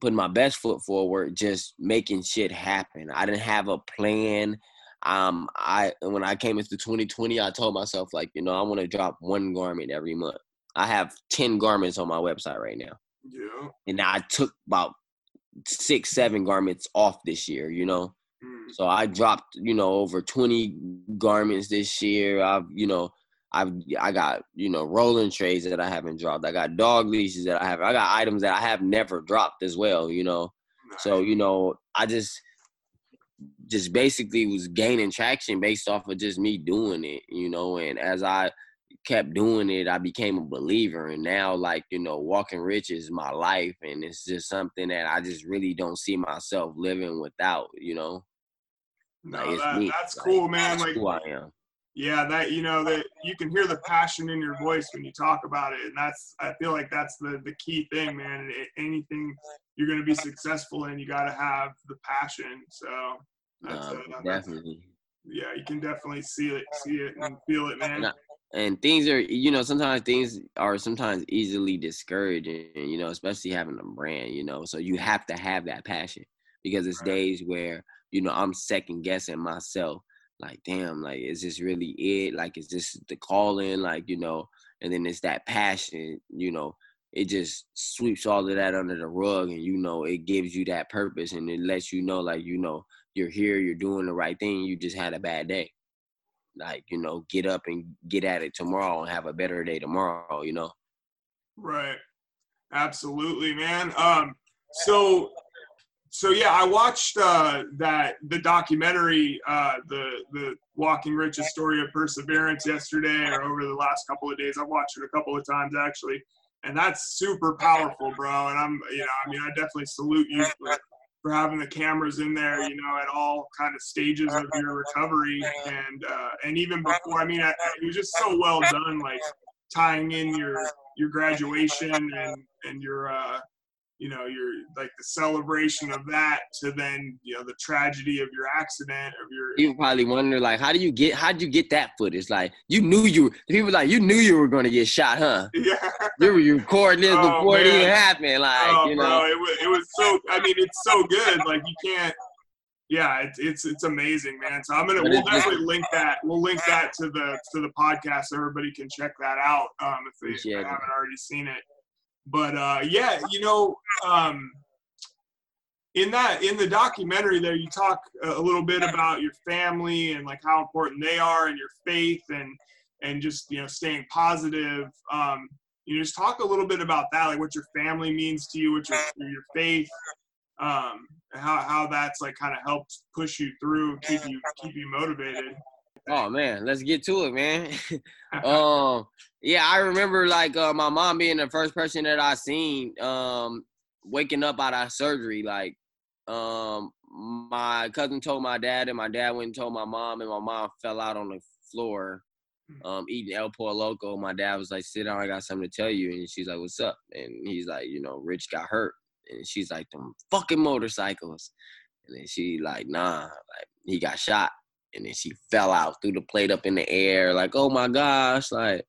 putting my best foot forward, just making shit happen. I didn't have a plan. Um, I when I came into 2020, I told myself like, you know, I want to drop one garment every month. I have 10 garments on my website right now. Yeah. And I took about six, seven garments off this year, you know. Mm. So I dropped, you know, over 20 garments this year. I've, you know, I've I got, you know, rolling trays that I haven't dropped. I got dog leashes that I have. I got items that I have never dropped as well, you know. So, you know, I just just basically was gaining traction based off of just me doing it, you know, and as I kept doing it, I became a believer. And now, like, you know, walking rich is my life. And it's just something that I just really don't see myself living without, you know. No, Like, that, me. that's Like, cool, man. That's Like, who I am. Yeah, that you know that you can hear the passion in your voice when you talk about it, and that's I feel like that's the the key thing, man. Anything you're gonna be successful in, you got to have the passion. So that's, Um, uh, definitely. yeah, you can definitely see it, see it, and feel it, man. And I- and things are you know sometimes things are sometimes easily discouraging you know especially having a brand you know so you have to have that passion because it's Right. days where you know i'm second guessing myself like damn like is this really it like is this the calling like you know and then it's that passion you know it just sweeps all of that under the rug and you know it gives you that purpose and it lets you know like you know you're here you're doing the right thing you just had a bad day like you know get up and get at it tomorrow and have a better day tomorrow you know Right. Absolutely, man. Um, so, so yeah, I watched uh, that the documentary, uh, the the Walking Rich's story of perseverance yesterday or over the last couple of days. I've watched it a couple of times actually, and that's super powerful, bro. And I'm, you know, I mean, I definitely salute you for, for having the cameras in there, you know, at all kind of stages of your recovery, and uh, and even before. I mean, I, it was just so well done, like tying in your your graduation and and your uh you know your like the celebration of that to then you know the tragedy of your accident of your you probably wonder like how do you get how'd you get that footage? Like you knew you people like you knew you were going to get shot huh? Yeah. You were recording this Oh, before it even happened like oh, you bro, know? it was, it was so i mean it's so good like you can't yeah it's it's, it's amazing man. So i'm gonna But we'll just- definitely link that we'll link that to the to the podcast so everybody can check that out um if they, if they haven't already seen it but uh yeah you know um in that in the documentary there you talk a little bit about your family and like how important they are and your faith and and just you know staying positive. Um you just talk a little bit about that like what your family means to you what your your faith um how how that's like kind of helped push you through keep you keep you motivated. Oh man let's get to it man. Um yeah i remember like uh, my mom being the first person that i seen um waking up out of surgery like um my cousin told my dad and my dad went and told my mom and my mom fell out on the floor um eating el pollo loco. My dad was like sit down i got something to tell you. And she's like what's up? And he's like you know rich got hurt. And she's like them fucking motorcycles. And then she like nah like he got shot. And then she fell out threw the plate up in the air like oh my gosh like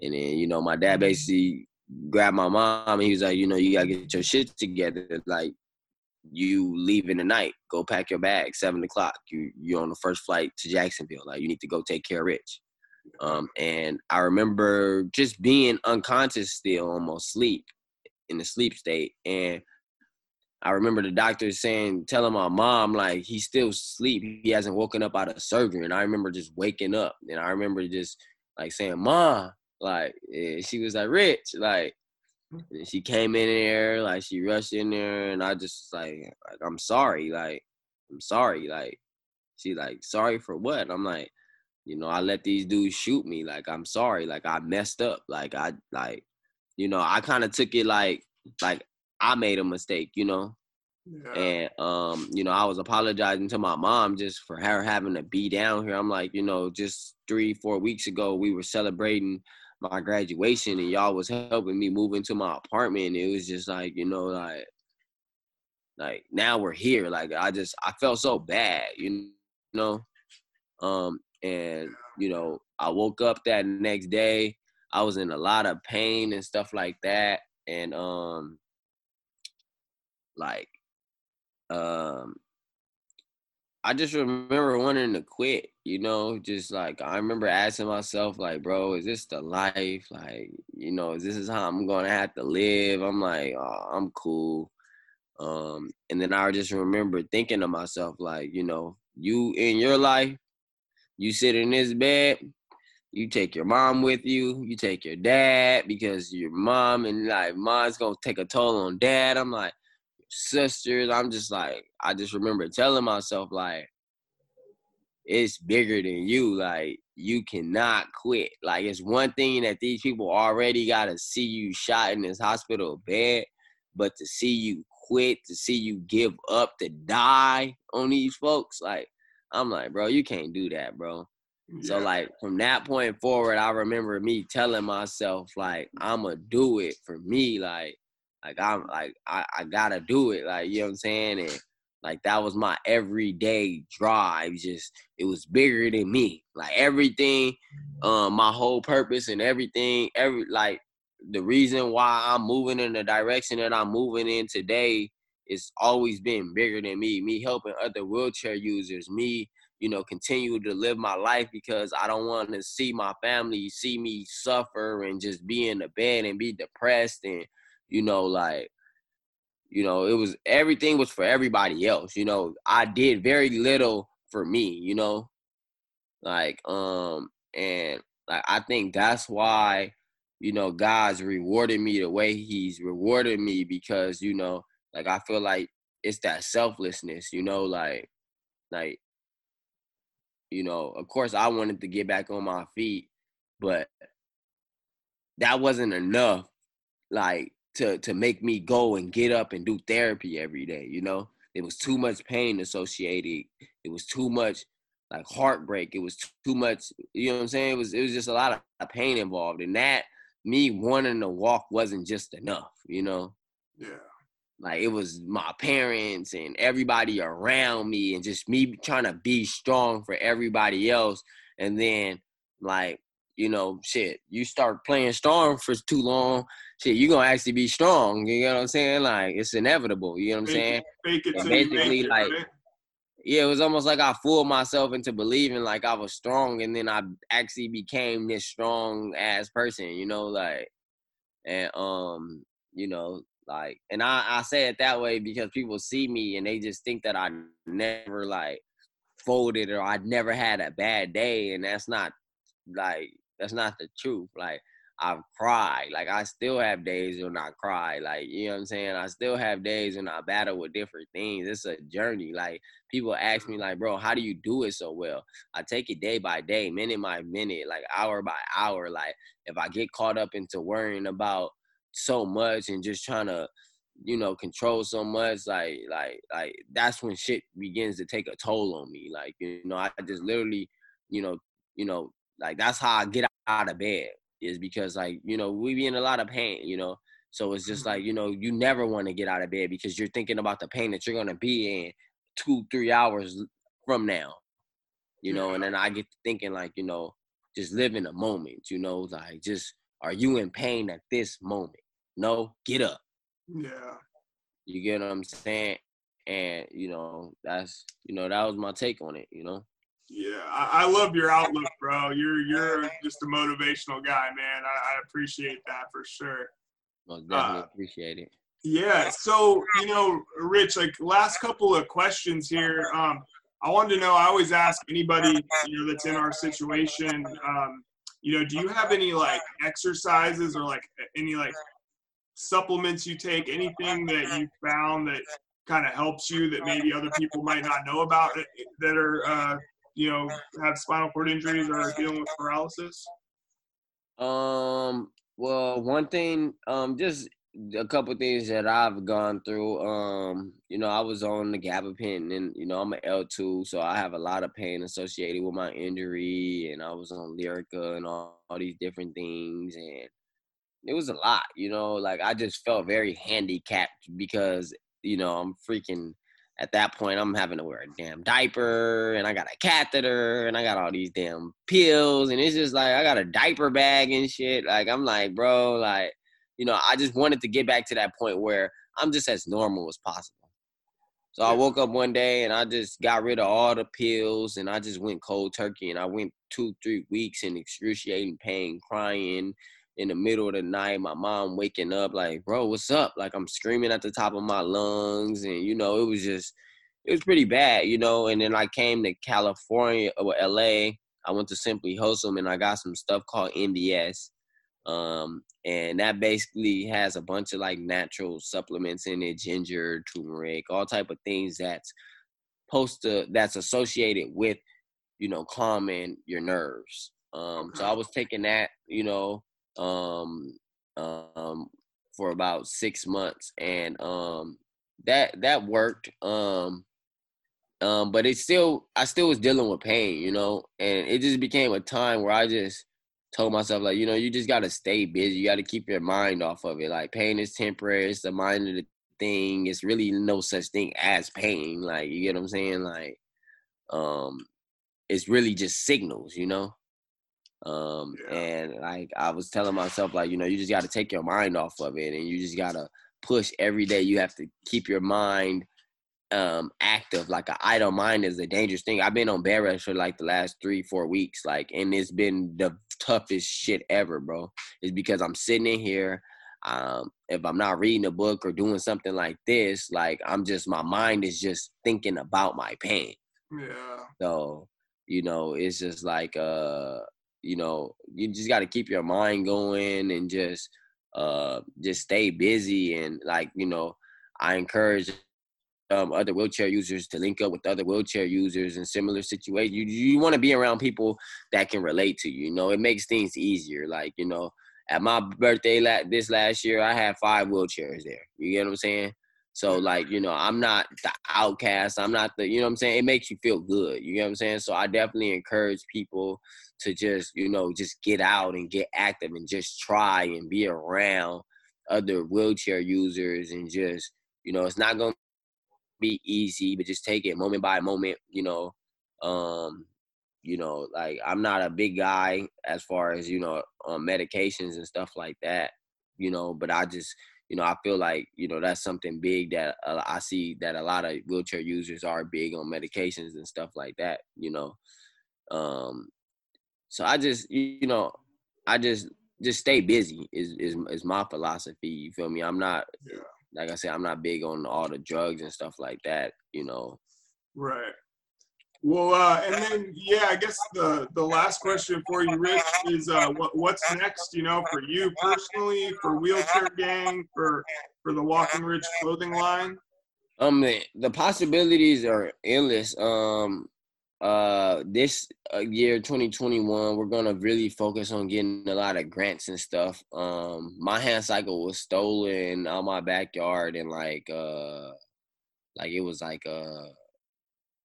and then you know my dad basically grabbed my mom and he was like you know you gotta get your shit together like you leaving tonight go pack your bag seven o'clock you you're on the first flight to jacksonville like you need to go take care of rich um and i remember just being unconscious still almost sleep in the sleep state and I remember the doctor saying, telling my mom like he's still asleep. He hasn't woken up out of surgery. And I remember just waking up. And I remember just like saying, "Mom," like and she was like, "Rich," like. And she came in there, like she rushed in there, and I just was like, like I'm sorry, like I'm sorry, like she like sorry for what? I'm like, you know, I let these dudes shoot me, like I'm sorry, like I messed up, like I like you know, I kind of took it like like I made a mistake, you know. Yeah. And um, you know, I was apologizing to my mom just for her having to be down here. I'm like, you know, just three, four weeks ago, we were celebrating my graduation, and y'all was helping me move into my apartment. It was just like, you know, like, like now we're here. Like I just, I felt so bad, you know. Um, and you know, I woke up that next day. I was in a lot of pain and stuff like that, and um, like um I just remember wanting to quit, you know, just like I remember asking myself, like, bro, is this the life? Like, you know, this is how I'm gonna have to live. I'm like, oh, I'm cool. Um, and then I just remember thinking to myself, like, you know, you in your life, you sit in this bed, you take your mom with you, you take your dad because your mom and like mom's gonna take a toll on dad. I'm like, sisters. I'm just like, I just remember telling myself, like, it's bigger than you. Like, you cannot quit. Like, it's one thing that these people already got to see you shot in this hospital bed, but to see you quit, to see you give up, to die on these folks, like, I'm like, bro, you can't do that, bro. So like from that point forward, I remember me telling myself like I'ma do it for me, like like I'm like I, I gotta do it, like you know what I'm saying, and like that was my everyday drive. Just it was bigger than me, like everything, um, my whole purpose and everything, every like the reason why I'm moving in the direction that I'm moving in today it's always been bigger than me. Me helping other wheelchair users, me, you know, continue to live my life because I don't want to see my family see me suffer and just be in the bed and be depressed and, you know, like, you know, it was everything was for everybody else. You know, I did very little for me, you know, like, um, and like I think that's why, you know, God's rewarded me the way He's rewarded me because, you know, like I feel like it's that selflessness, you know, like like you know, of course I wanted to get back on my feet, but that wasn't enough like to to make me go and get up and do therapy every day, you know? It was too much pain associated. It was too much like heartbreak. It was too much, you know what I'm saying? It was it was just a lot of pain involved. And that me wanting to walk wasn't just enough, you know? Yeah. like it was my parents and everybody around me and just me trying to be strong for everybody else and then like you know shit you start playing strong for too long shit you're gonna actually be strong you know what i'm saying like it's inevitable you know what i'm Fake saying it, fake it Yeah, till you make basically, it, like, right? yeah, it was almost like I fooled myself into believing like I was strong, and then I actually became this strong ass person, you know, like, and um, you know, like, and I I say it that way because people see me and they just think that I never like folded or I never had a bad day, and that's not like that's not the truth. Like I've cried. Like I still have days when I cry. Like, you know what I'm saying? I still have days when I battle with different things. It's a journey. Like people ask me like, bro, how do you do it so well? I take it day by day, minute by minute, like hour by hour. Like if I get caught up into worrying about so much and just trying to you know control so much like like like that's when shit begins to take a toll on me like you know i just literally you know you know like that's how i get out of bed is because like you know we be in a lot of pain you know? So it's just mm-hmm. like you know you never want to get out of bed because you're thinking about the pain that you're going to be in two three hours from now you know? And then i get to thinking like you know just live in a moment you know? Like just are you in pain at this moment? No get up. Yeah. you get what i'm saying? And you know that's you know that was my take on it you know Yeah, I, I love your outlook, bro. You're you're just a motivational guy, man. I, I appreciate that for sure. most definitely Uh, appreciate it Yeah. So you know, Rich, like last couple of questions here. Um, I wanted to know. I always ask anybody you know that's in our situation. Um, you know, do you have any like exercises or like any like supplements you take? Anything that you found that kind of helps you that maybe other people might not know about that, that are uh, you know have spinal cord injuries or dealing with paralysis? um Well, one thing, um, just a couple things that I've gone through. Um, you know, I was on the gabapentin, and you know, I'm an L two, so I have a lot of pain associated with my injury, and I was on Lyrica and all, all these different things, and it was a lot. You know, like I just felt very handicapped because you know I'm freaking. At that point, I'm having to wear a damn diaper, and I got a catheter, and I got all these damn pills, and it's just like I got a diaper bag and shit. Like I'm like, bro, like you know, I just wanted to get back to that point where I'm just as normal as possible. So I woke up one day and I just got rid of all the pills and I just went cold turkey and I went two, three weeks in excruciating pain, crying in the middle of the night. My mom waking up like, bro, what's up? Like I'm screaming at the top of my lungs. And, you know, it was just, it was pretty bad, you know. And then I came to California or LA. I went to Simply Wholesome and I got some stuff called NDS. Um, and that basically has a bunch of like natural supplements in it, ginger, turmeric, all type of things that's supposed to that's associated with, you know, calming your nerves. Um, so I was taking that, you know, um, um, for about six months, and um, that that worked. Um, um, but it still, I still was dealing with pain, you know, and it just became a time where I just told myself like, you know, you just gotta stay busy. You gotta keep your mind off of it. Like pain is temporary. It's the mind of the thing. It's really no such thing as pain. Like you get what I'm saying? Like, um, it's really just signals, you know. Um, yeah. and like I was telling myself, like, you know, you just gotta take your mind off of it, and you just gotta push every day. You have to keep your mind um active like an idle mind is a dangerous thing i've been on bed rest for like the last three four weeks like and it's been the toughest shit ever bro it's because i'm sitting in here um if i'm not reading a book or doing something like this like i'm just my mind is just thinking about my pain yeah so you know it's just like uh you know you just got to keep your mind going and just uh just stay busy and like you know i encourage um, other wheelchair users to link up with other wheelchair users in similar situations. You you want to be around people that can relate to you. You know, it makes things easier. Like you know, at my birthday la- this last year, I had five wheelchairs there. You get what I'm saying? So like you know, I'm not the outcast. I'm not the you know what I'm saying. It makes you feel good. You know what I'm saying? So I definitely encourage people to just you know just get out and get active and just try and be around other wheelchair users and just you know it's not gonna be easy, but just take it moment by moment, you know. Um, you know, like I'm not a big guy as far as, you know, um, medications and stuff like that, you know, but I just, you know, I feel like, you know, that's something big that uh, I see that a lot of wheelchair users are big on medications and stuff like that, you know. Um, so I just, you know, I just just stay busy is is is my philosophy. You feel me? I'm not yeah like I said, I'm not big on all the drugs and stuff like that, you know. Right. Well, uh, and then yeah, I guess the the last question for you, Rich, is uh, what what's next? You know, for you personally, for Wheelchair Gang, for for the Walking Rich clothing line. Um, the, the possibilities are endless. Um, uh this uh, year 2021 we're gonna really focus on getting a lot of grants and stuff um my hand cycle was stolen out my backyard and like uh like it was like uh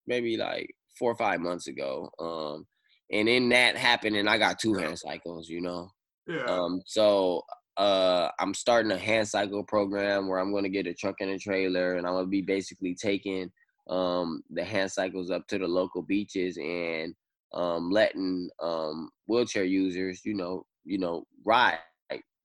maybe like four or five months ago um and then that happened, and i got two hand cycles you know? Yeah. Um so uh i'm starting a hand cycle program where i'm gonna get a truck and a trailer and i'm gonna be basically taking um, the hand cycles up to the local beaches and um, letting um, wheelchair users, you know, you know, ride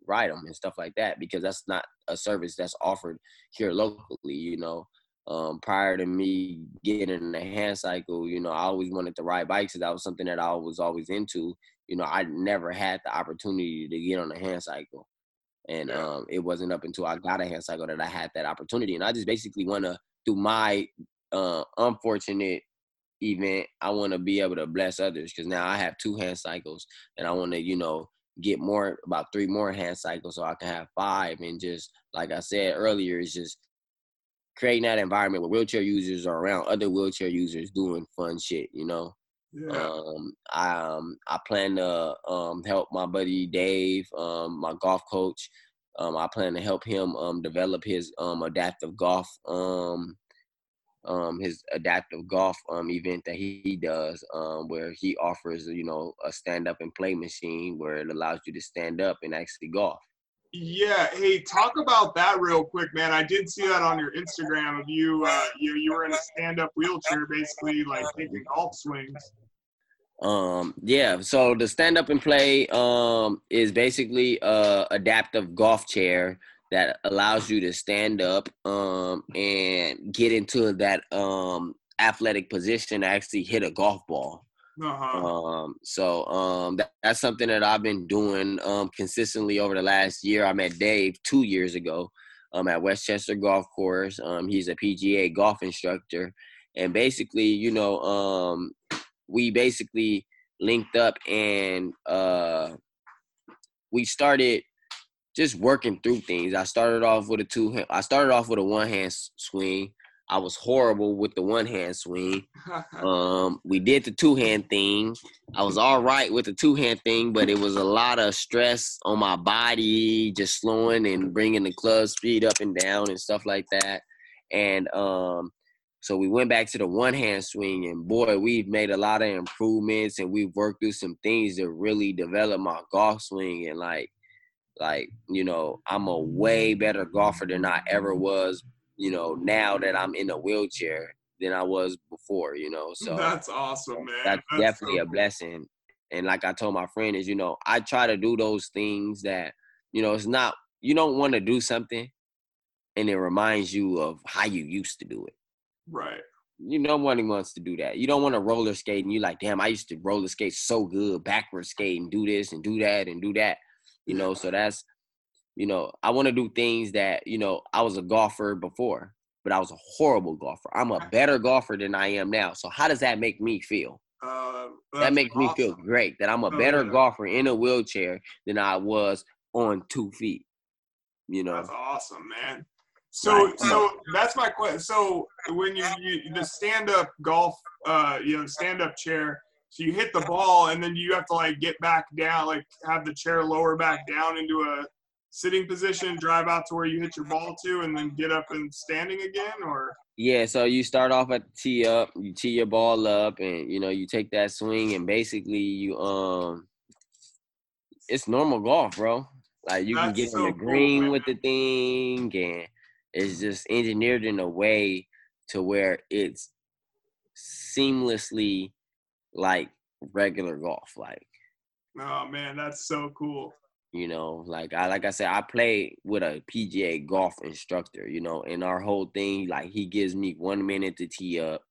ride them and stuff like that because that's not a service that's offered here locally. You know, um, prior to me getting the hand cycle, you know, I always wanted to ride bikes. that was something that I was always into. You know, I never had the opportunity to get on a hand cycle. And um, it wasn't up until I got a hand cycle that I had that opportunity. And I just basically want to, through my uh, unfortunate event, I want to be able to bless others because now I have two hand cycles and I want to, you know, get more about three more hand cycles so I can have five. And just like I said earlier, it's just creating that environment where wheelchair users are around other wheelchair users doing fun shit, you know. Yeah. Um, I um, I plan to um, help my buddy Dave, um, my golf coach. Um, I plan to help him um, develop his um, adaptive golf um, um, his adaptive golf um, event that he, he does, um, where he offers you know a stand up and play machine where it allows you to stand up and actually golf. Yeah, hey, talk about that real quick, man. I did see that on your Instagram of you. Uh, you you were in a stand up wheelchair, basically like taking golf swings. Um, yeah, so the stand up and play um is basically a adaptive golf chair that allows you to stand up um and get into that um athletic position to actually hit a golf ball. Uh-huh. Um, so um, that, that's something that I've been doing um, consistently over the last year. I met Dave two years ago um, at Westchester Golf Course. Um, he's a PGA golf instructor, and basically, you know, um, we basically linked up and uh, we started just working through things. I started off with a two. I started off with a one hand swing. I was horrible with the one hand swing. Um, we did the two hand thing. I was all right with the two hand thing, but it was a lot of stress on my body, just slowing and bringing the club speed up and down and stuff like that. And um, so we went back to the one hand swing, and boy, we've made a lot of improvements, and we've worked through some things that really develop my golf swing. And like, like you know, I'm a way better golfer than I ever was you know, now that I'm in a wheelchair than I was before, you know. So that's awesome, man. That's, that's definitely so cool. a blessing. And like I told my friend, is you know, I try to do those things that, you know, it's not you don't want to do something and it reminds you of how you used to do it. Right. You know, nobody wants to do that. You don't want to roller skate and you're like, damn, I used to roller skate so good, backward skate and do this and do that and do that. You know, so that's you know, I want to do things that, you know, I was a golfer before, but I was a horrible golfer. I'm a better golfer than I am now. So how does that make me feel? Uh, that makes awesome. me feel great that I'm a better golfer in a wheelchair than I was on two feet. You know, that's awesome, man. So, right. so that's my question. So, when you, you the stand up golf, uh, you know, stand up chair, so you hit the ball and then you have to like get back down, like have the chair lower back down into a sitting position, drive out to where you hit your ball to, and then get up and standing again, or? Yeah, so you start off at the tee up, you tee your ball up, and you know you take that swing, and basically you um, it's normal golf, bro. Like you That's can get so in the green cool, with the thing, and it's just engineered in a way to where it's seamlessly like regular golf, like. Oh man, that's so cool. You know, like I like I said, I play with a PGA golf instructor, you know, and our whole thing, like he gives me one minute to tee up.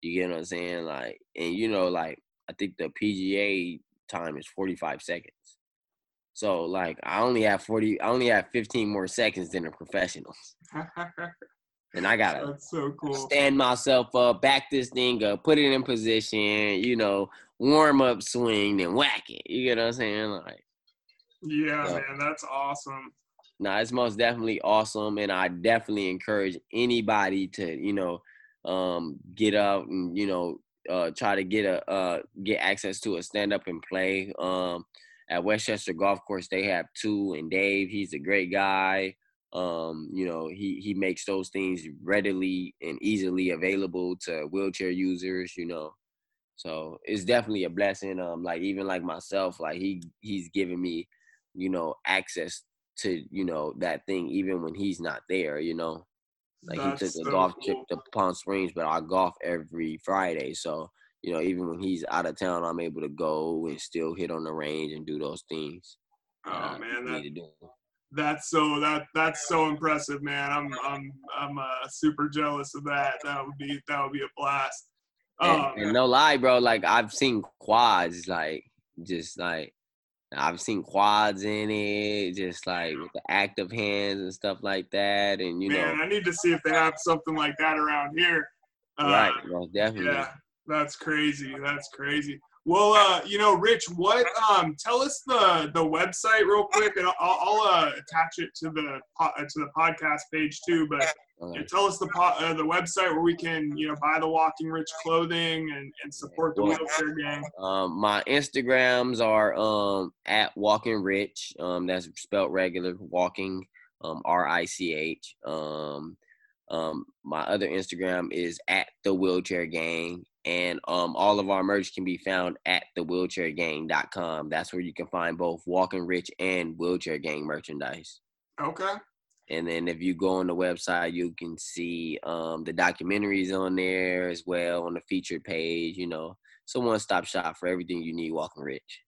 You get what I'm saying? Like, and you know, like I think the PGA time is 45 seconds. So like I only have 40 I only have 15 more seconds than the professionals. and I gotta so cool. stand myself up, back this thing up, put it in position, you know, warm up swing, and whack it. You get what I'm saying? Like yeah, so, man, that's awesome. No, nah, it's most definitely awesome, and I definitely encourage anybody to, you know, um, get out and you know, uh, try to get a uh, get access to a stand up and play. Um, at Westchester Golf Course, they have two, and Dave, he's a great guy. Um, you know, he he makes those things readily and easily available to wheelchair users. You know, so it's definitely a blessing. Um, like even like myself, like he he's given me you know, access to, you know, that thing even when he's not there, you know. Like That's he took a so golf cool. trip to Palm Springs, but I golf every Friday. So, you know, even when he's out of town, I'm able to go and still hit on the range and do those things. Oh man, that, that's so that that's so impressive, man. I'm I'm I'm uh, super jealous of that. That would be that would be a blast. And, oh, and no lie, bro. Like I've seen quads, like just like I've seen quads in it, just like with the active hands and stuff like that. And you Man, know, I need to see if they have something like that around here. Uh, right, well, definitely. Yeah, that's crazy. That's crazy. Well, uh, you know, Rich, what? Um, tell us the the website real quick, and I'll, I'll uh, attach it to the po- uh, to the podcast page too. But yeah, tell us the po- uh, the website where we can, you know, buy the Walking Rich clothing and, and support the Well- wheelchair gang. Um, my Instagrams are um at Walking Rich. Um, that's spelled regular Walking. Um, R I C H. Um, um, my other Instagram is at the Wheelchair Gang, and um, all of our merch can be found at thewheelchairgang.com. That's where you can find both Walking Rich and Wheelchair Gang merchandise. Okay. And then if you go on the website, you can see um, the documentaries on there as well on the featured page. You know, it's a one-stop shop for everything you need. Walking Rich.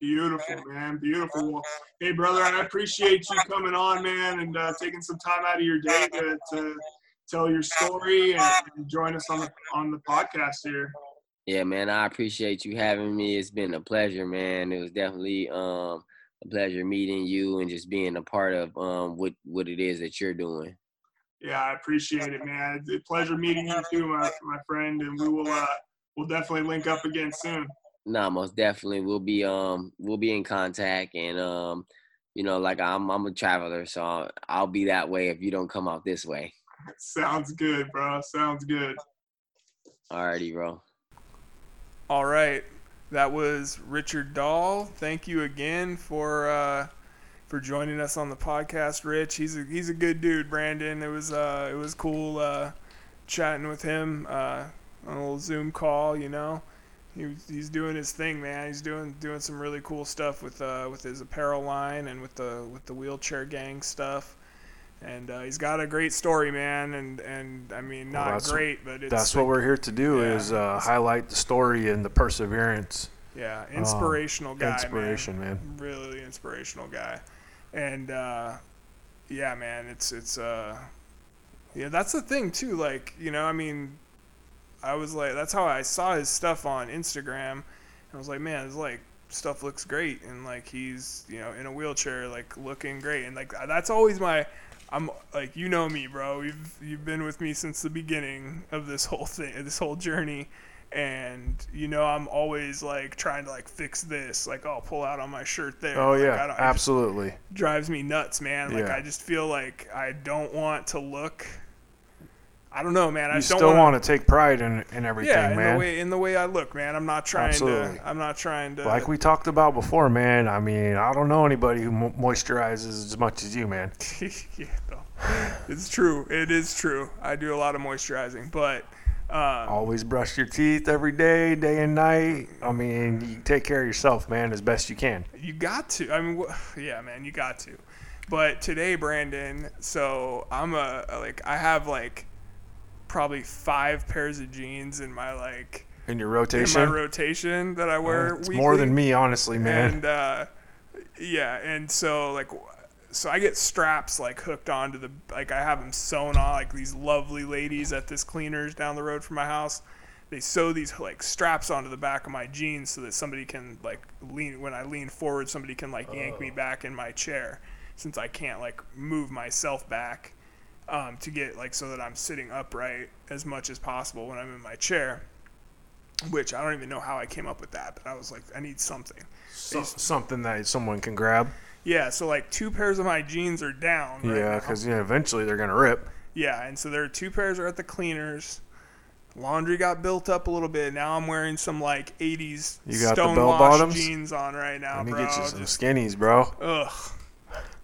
Beautiful, man. Beautiful. Hey, brother, I appreciate you coming on, man, and uh, taking some time out of your day to, to tell your story and, and join us on the on the podcast here. Yeah, man, I appreciate you having me. It's been a pleasure, man. It was definitely um, a pleasure meeting you and just being a part of um, what what it is that you're doing. Yeah, I appreciate it, man. It's a pleasure meeting you too, my, my friend, and we will uh, we'll definitely link up again soon. No, most definitely. We'll be um we'll be in contact and um you know like I'm I'm a traveler, so I'll, I'll be that way if you don't come out this way. Sounds good, bro. Sounds good. Alrighty, bro. All right, that was Richard Dahl. Thank you again for uh, for joining us on the podcast, Rich. He's a he's a good dude, Brandon. It was uh, it was cool uh, chatting with him uh, on a little Zoom call. You know, he, he's doing his thing, man. He's doing doing some really cool stuff with uh, with his apparel line and with the with the wheelchair gang stuff. And uh, he's got a great story, man. And and I mean, not that's- great, but it's That's what we're here to do Yeah. is uh, highlight the story and the perseverance. yeah, inspirational guy, man. Inspiration, man. really inspirational guy and uh yeah man it's it's uh yeah that's the thing too like you know i mean i was like that's how i saw his stuff on instagram and i was like man it's like stuff looks great and like he's you know in a wheelchair like looking great and like that's always my i'm like you know me bro you've you've been with me since the beginning of this whole thing this whole journey and you know i'm always like trying to like fix this like i'll pull out on my shirt there Oh Like, I yeah, absolutely. drives me nuts, man. Like Yeah. I just feel like I don't want to look. I don't know, man. I You just don't still wanna- want to take pride in, in everything, yeah, in man. the way in the way I look, man. I'm not trying Absolutely. to. I'm not trying to. like we talked about before, man. I mean, I don't know anybody who mo- moisturizes as much as you, man. yeah, no. it's true. It is true. I do a lot of moisturizing, but um, Always brush your teeth every day, day and night. I mean, you take care of yourself, man, as best you can. You got to. I mean, yeah, man, you got to. But today, Brandon, so I'm a like I have like probably five pairs of jeans in my like In your rotation in rotation, my rotation that I wear. Uh, it's weekly. more than me, honestly, man. And uh, yeah, and so like, so I get straps like hooked onto the like I have them sewn on like these lovely ladies at this cleaners down the road from my house. They sew these like straps onto the back of my jeans so that somebody can like lean when I lean forward, somebody can like yank me back in my chair since I can't like move myself back um, to get like so that I'm sitting upright as much as possible when I'm in my chair. Which I don't even know how I came up with that, but I was like, I need something. So- something that someone can grab. Yeah, so like two pairs of my jeans are down. Right yeah, because you know, eventually they're gonna rip. yeah, and so there are two pairs are at the cleaners. Laundry got built up a little bit. Now I'm wearing some like '80s You got the stone bell wash bottoms? jeans on right now, Let me bro. get you some skinnies, bro. ugh.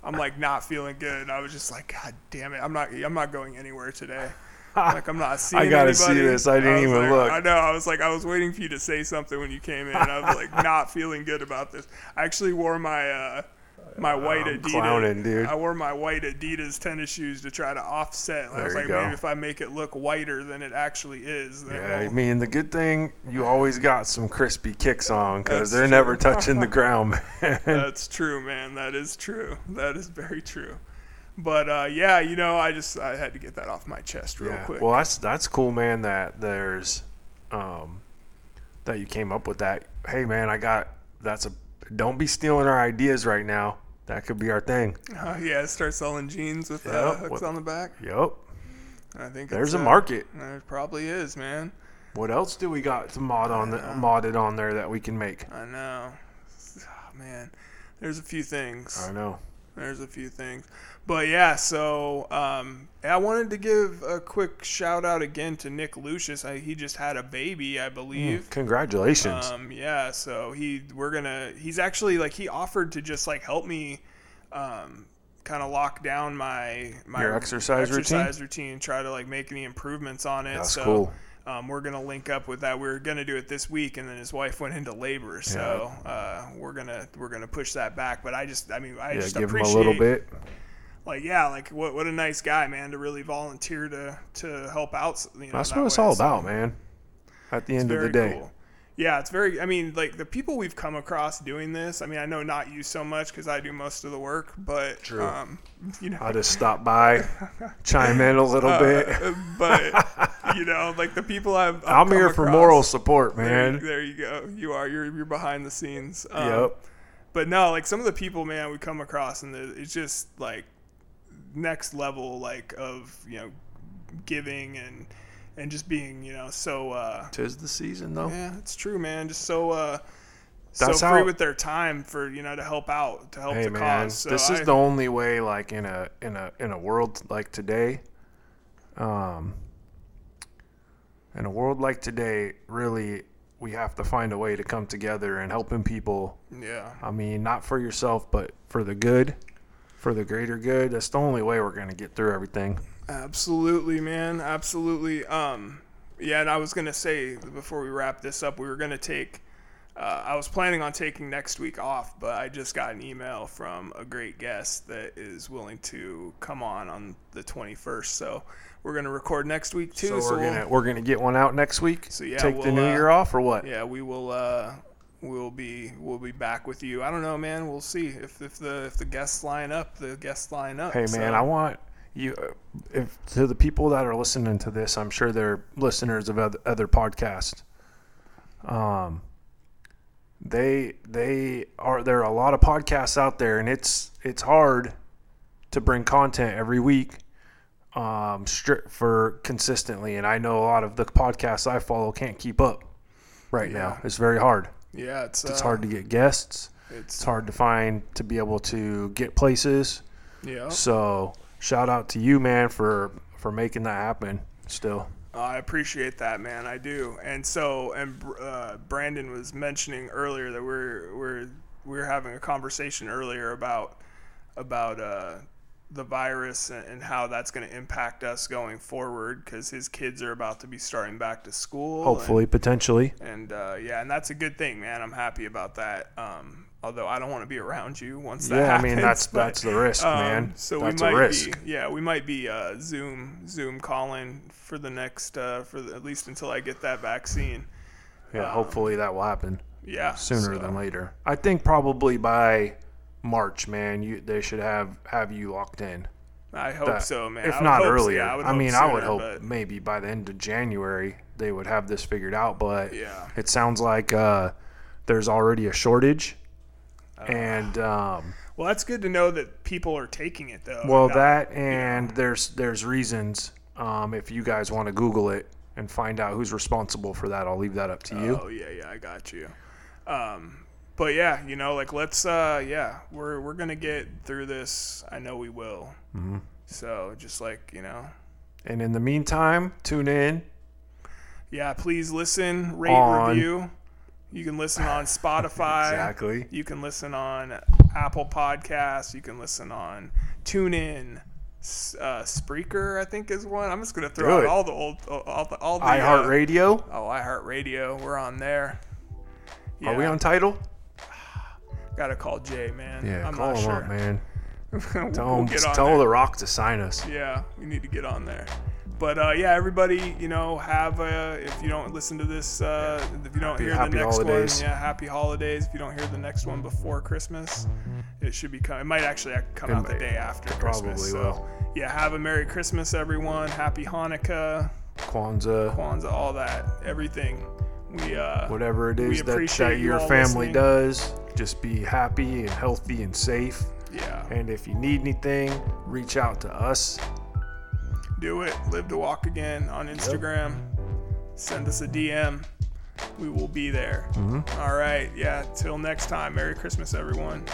I'm like not feeling good. I was just like, God damn it! I'm not. I'm not going anywhere today. Like I'm not seeing. I gotta see this. I didn't was even like- look. I know. I was like, I was waiting for you to say something when you came in. I was like, not feeling good about this. I actually wore my uh, my white I'm Adidas. clowning, dude. I wore my white Adidas tennis shoes to try to offset. I was There like, go. maybe if I make it look whiter than it actually is, then Yeah, I mean the good thing you always got some crispy kicks on because they're never touching the ground, man. That's true, man. That is true. That is very true. But uh, yeah, you know, I just I had to get that off my chest real yeah. quick. Well, that's that's cool, man. That there's, um, that you came up with that. Hey, man, I got that's a. Don't be stealing our ideas right now. That could be our thing. Uh, yeah, start selling jeans with uh, hooks what- on the back. Yep. I think There's it's, a uh, market. There probably is, man. What else do we got to mod on the, modded on there that we can make? I know. Oh, man, there's a few things. I know. There's a few things. But yeah, so um, I wanted to give a quick shout out again to Nick Lucius. I, he just had a baby, I believe. Congratulations. Um, yeah, so he we're gonna he's actually like he offered to just like help me um, kind of lock down my my Your exercise routine? exercise routine, try to like make any improvements on it. That's so cool. um, we're gonna link up with that. We are gonna do it this week, and then his wife went into labor, so uh, we're gonna we're gonna push that back. But I just I mean I yeah, just give him a little bit. Like yeah like what what a nice guy man to really volunteer to to help out. You know, That's that what it's way. all So- about, man. At the end of the day. cool. Yeah, it's very. I mean, like the people we've come across doing this. I mean, I know not you so much because I do most of the work, but True. um, you know, I'll just stop by, chime in a little bit. uh, but you know, like the people I've, I've I'm come here for moral support, There, man. there you go. You are. You're you're behind the scenes. Um, Yep. But no, like some of the people, man, we come across, and the- it's just like next level, like of you know, giving and and just being, you know, so. uh Tis the season, though. Yeah, it's true, man. Just so uh That's so free how- with their time for you know to help out to help Hey the man, cause. So this is I- the only way. Like in a in a in a world like today, um, in a world like today, really, we have to find a way to come together and helping people. yeah I mean, not for yourself, but for the good, for the greater good. That's the only way we're gonna get through everything. absolutely man absolutely um yeah and I was gonna say before we wrap this up we were gonna take uh, I was planning on taking next week off but I just got an email from a great guest that is willing to come on on the 21st so we're gonna record next week too So so, we're we'll- gonna we're gonna get one out next week. So, yeah, take the we'll, new uh, year off or what? yeah we will uh we'll be we'll be back with you i don't know man we'll see if, if the if the guests line up the guests line up Hey man, So, I want you. If to the people that are listening to this, I'm sure they're listeners of other, other podcasts. Um, they they are there are a lot of podcasts out there, and it's it's hard to bring content every week, um, stri- for consistently. And I know a lot of the podcasts I follow can't keep up right now. It's very hard. Yeah it's It's uh, hard to get guests. it's It's hard to find to be able to get places. yeah So shout out to you, man, for for making that happen. Still, I appreciate that, man. I do. And so, and uh, Brandon was mentioning earlier that we're we're we're having a conversation earlier about about uh, the virus and, and how that's going to impact us going forward because his kids are about to be starting back to school. and- hopefully, potentially. And, uh, yeah, and that's a good thing, man. I'm happy about that. Um, although I don't want to be around you once that Yeah, I mean that's but- that's the risk, um, man. So that's we might be, yeah, we might be uh, Zoom Zoom calling for the next uh, for the, at least until I get that vaccine. yeah, hopefully that will happen Yeah, sooner so- than later. I think probably by March, man. You they should have have you locked in. I hope That- so, man. If not so. earlier, Yeah, I, I mean, I would hope but- maybe by the end of January they would have this figured out. But Yeah. it sounds like uh, there's already a shortage, Uh, and um, Well, that's good to know that people are taking it though. Well, Not- that and there's there's reasons. Um, if you guys want to Google it and find out who's responsible for that, I'll leave that up to you. Oh yeah, yeah, I got you. Um, but yeah, you know, like let's uh, yeah, we're we're gonna get through this. I know we will. Mhm. So just like you know, And in the meantime, tune in. yeah, please listen, rate, On- review. You can listen on Spotify. Exactly. You can listen on Apple Podcasts. You can listen on TuneIn. Uh, Spreaker, I think, is one. I'm just gonna throw Do out it. all the old, all the, all the. uh, iHeartRadio. Oh, iHeartRadio. We're on there. Are we on Tidal? Gotta call Jay, man. Yeah, I'm call not him sure. up, man. We'll- Tell we'll him, tell there. the Rock to sign us. Yeah, we need to get on there. But uh, yeah, everybody, you know, have a, if you don't listen to this, uh, if you don't Happy- hear the next holidays. one, yeah, happy holidays. If you don't hear the next one before Christmas, it should be come. It might actually come It out the day after probably Christmas. So will. yeah, have a Merry Christmas, everyone. Happy Hanukkah, Kwanzaa, Kwanzaa, all that, everything. We uh, whatever it is that, that your family listening. does, just be happy and healthy and safe. yeah, And if you need anything, reach out to us. do it. Live to walk again on Instagram. send us a DM. We will be there. hmm All right. Yeah. Till next time. Merry Christmas, everyone.